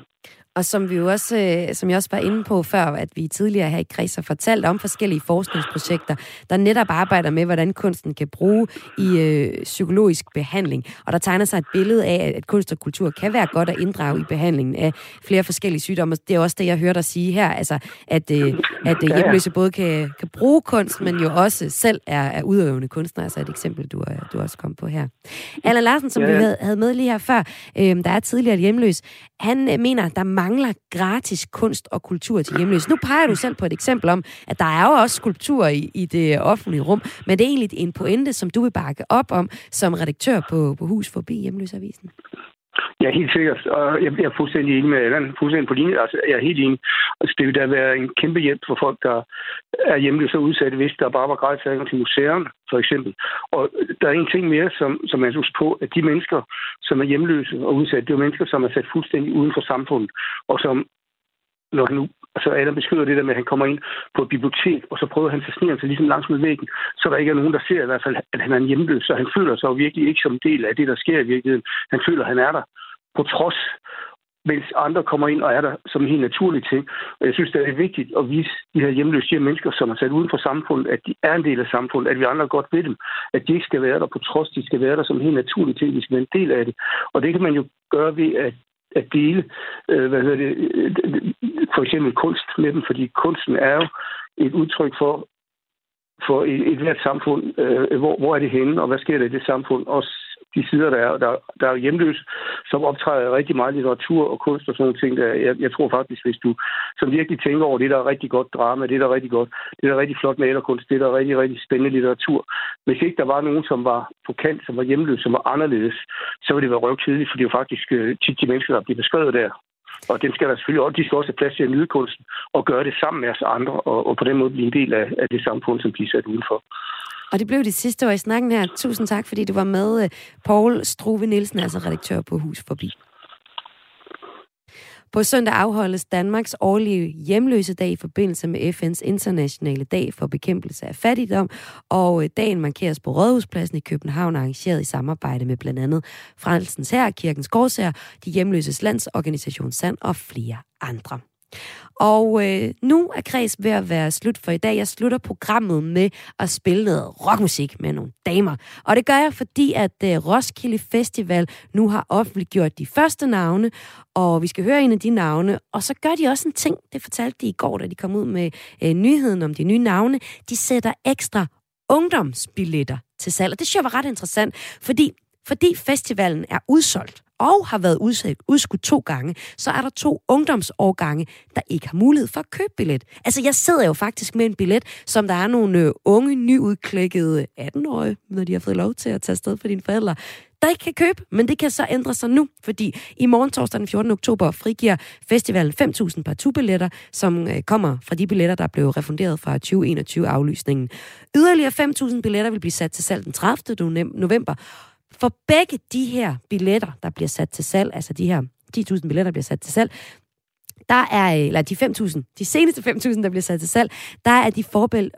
[SPEAKER 1] Og som vi jo også, øh, som jeg også var inde på før, at vi tidligere her i Kreds har fortalt om forskellige forskningsprojekter, der netop arbejder med, hvordan kunsten kan bruge i øh, psykologisk behandling. Og der tegner sig et billede af, at kunst og kultur kan være godt at inddrage i behandlingen af flere forskellige sygdomme. Det er også det, jeg hører dig sige her, altså, at, øh, at øh, hjemløse både kan, kan bruge kunst, men jo også selv er, er udøvende kunstner. Altså et eksempel, du, du også kom på her. Allan Larsen, som ja. vi havde, med lige her før, øh, der er tidligere hjemløs, han øh, mener, at der mangler gratis kunst og kultur til hjemløse. Nu peger du selv på et eksempel om, at der er jo også skulptur i, i det offentlige rum, men det er egentlig en pointe, som du vil bakke op om som redaktør på, på Hus Forbi Hjemløsavisen.
[SPEAKER 10] Ja, helt sikkert. Og jeg, er fuldstændig enig med Allan. Fuldstændig på linje. Altså, jeg er helt enig. Altså, det ville da være en kæmpe hjælp for folk, der er hjemløse og udsatte, hvis der bare var gratis adgang til museerne, for eksempel. Og der er en ting mere, som, som man husker på, at de mennesker, som er hjemløse og udsatte, det er mennesker, som er sat fuldstændig uden for samfundet, og som når han nu, altså Adam beskriver det der med, at han kommer ind på et bibliotek, og så prøver han at snige sig ligesom langs med væggen, så der ikke er nogen, der ser i hvert fald, at han er en hjemløs, så han føler sig jo virkelig ikke som en del af det, der sker i virkeligheden. Han føler, at han er der på trods, mens andre kommer ind og er der som en helt naturlig ting. Og jeg synes, det er vigtigt at vise de her hjemløse de her mennesker, som er sat uden for samfundet, at de er en del af samfundet, at vi andre godt ved dem, at de ikke skal være der på trods, de skal være der som en helt naturlig ting, de skal være en del af det. Og det kan man jo gøre ved at at dele, øh, hvad hedder det, øh, for eksempel kunst med dem, fordi kunsten er jo et udtryk for, for et, et hvert samfund, øh, hvor, hvor er det henne, og hvad sker der i det samfund, også de sider, der er. Der, der er hjemløse, som optræder rigtig meget litteratur og kunst og sådan nogle ting. Der, jeg, jeg tror faktisk, hvis du som virkelig tænker over det, der er rigtig godt drama, det der er rigtig godt, det der er rigtig flot malerkunst, det der er rigtig, rigtig spændende litteratur. Hvis ikke der var nogen, som var på kant, som var hjemløse, som var anderledes, så ville det være røvkedeligt, for det er jo faktisk øh, tit de mennesker, der bliver beskrevet der. Og den skal der selvfølgelig også, de skal også have plads til at nyde kunsten og gøre det sammen med os andre, og, og på den måde blive en del af, af det samfund, som de er sat udenfor.
[SPEAKER 1] Og det blev det sidste år i snakken her. Tusind tak, fordi du var med, øh, Paul Struve Nielsen, altså redaktør på Hus Forbi. På søndag afholdes Danmarks årlige hjemløse dag i forbindelse med FN's internationale dag for bekæmpelse af fattigdom, og øh, dagen markeres på Rådhuspladsen i København, arrangeret i samarbejde med blandt andet Frelsens Herre, Kirkens Gårdsager, De Hjemløses Landsorganisation Sand og flere andre. Og øh, nu er Kreds ved at være slut for i dag. Jeg slutter programmet med at spille noget rockmusik med nogle damer. Og det gør jeg, fordi at øh, Roskilde Festival nu har offentliggjort de første navne, og vi skal høre en af de navne. Og så gør de også en ting, det fortalte de i går, da de kom ud med øh, nyheden om de nye navne. De sætter ekstra ungdomsbilletter til salg, og det synes jeg var ret interessant, fordi fordi festivalen er udsolgt, og har været udskudt to gange, så er der to ungdomsårgange, der ikke har mulighed for at købe billet. Altså, jeg sidder jo faktisk med en billet, som der er nogle øh, unge, nyudklækkede 18-årige, når de har fået lov til at tage sted for dine forældre, der ikke kan købe, men det kan så ændre sig nu, fordi i morgen torsdag den 14. oktober frigiver festivalen 5.000 par billetter som øh, kommer fra de billetter, der blev refunderet fra 2021-aflysningen. Yderligere 5.000 billetter vil blive sat til salg den 30. november, for begge de her billetter, der bliver sat til salg, altså de her 10.000 billetter, der bliver sat til salg, der er, eller de 5.000, de seneste 5.000, der bliver sat til salg, der er de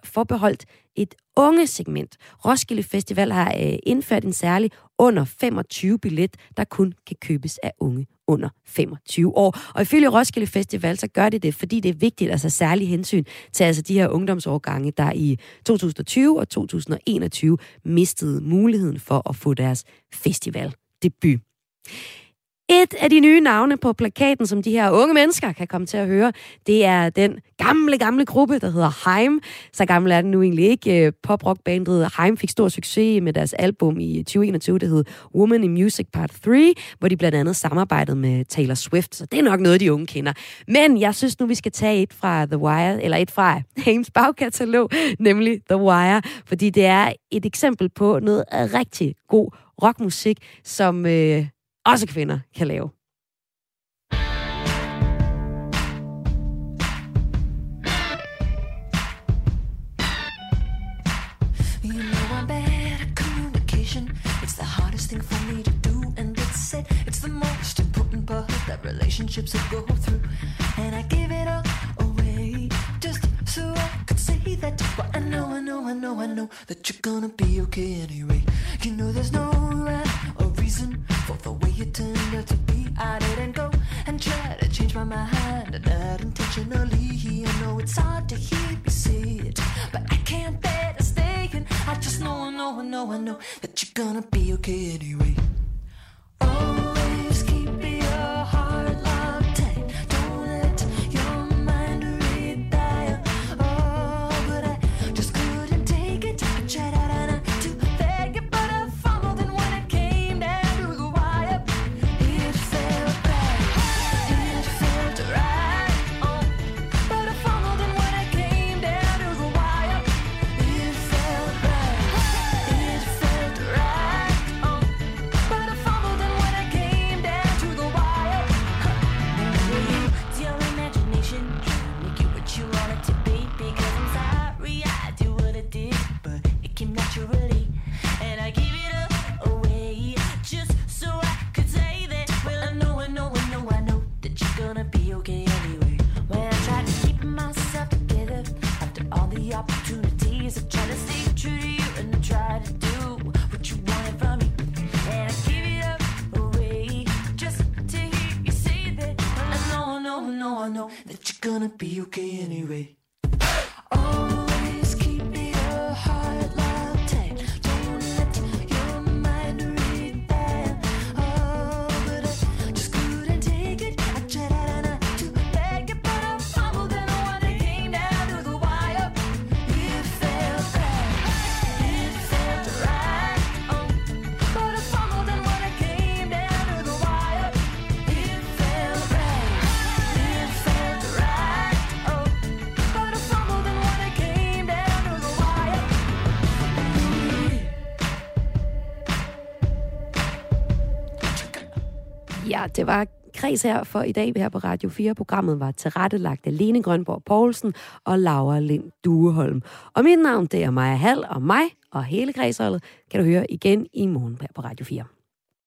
[SPEAKER 1] forbeholdt et unge segment. Roskilde Festival har øh, indført en særlig under 25 billet, der kun kan købes af unge under 25 år. Og ifølge Roskilde Festival, så gør det det, fordi det er vigtigt, altså særlig hensyn til altså de her ungdomsårgange, der i 2020 og 2021 mistede muligheden for at få deres festival debut. Et af de nye navne på plakaten, som de her unge mennesker kan komme til at høre, det er den gamle, gamle gruppe, der hedder Heim. Så gammel er den nu egentlig ikke. Øh, Pop-rock-bandet Heim fik stor succes med deres album i 2021, der hed Woman in Music Part 3, hvor de blandt andet samarbejdede med Taylor Swift. Så det er nok noget, de unge kender. Men jeg synes nu, vi skal tage et fra The Wire, eller et fra Heims bagkatalog, nemlig The Wire, fordi det er et eksempel på noget rigtig god rockmusik, som øh, også kvinder kan lave. thing for me to do, and it's. It's the most important part that relationships go through, and I give it all away just so I could say that. But I know, I know, I know, I know that you're gonna be okay anyway. You know, there's no right or reason for the way try to change my mind, not intentionally. I know it's hard to hear me say it, but I can't bear to stay. And I just know, I know, I know, I know that you're gonna be okay anyway. Always Ja, det var kreds her for i dag her på Radio 4. Programmet var tilrettelagt af Lene Grønborg Poulsen og Laura Lind Dueholm. Og mit navn det er Maja Hall, og mig og hele kredsholdet kan du høre igen i morgen her på Radio 4.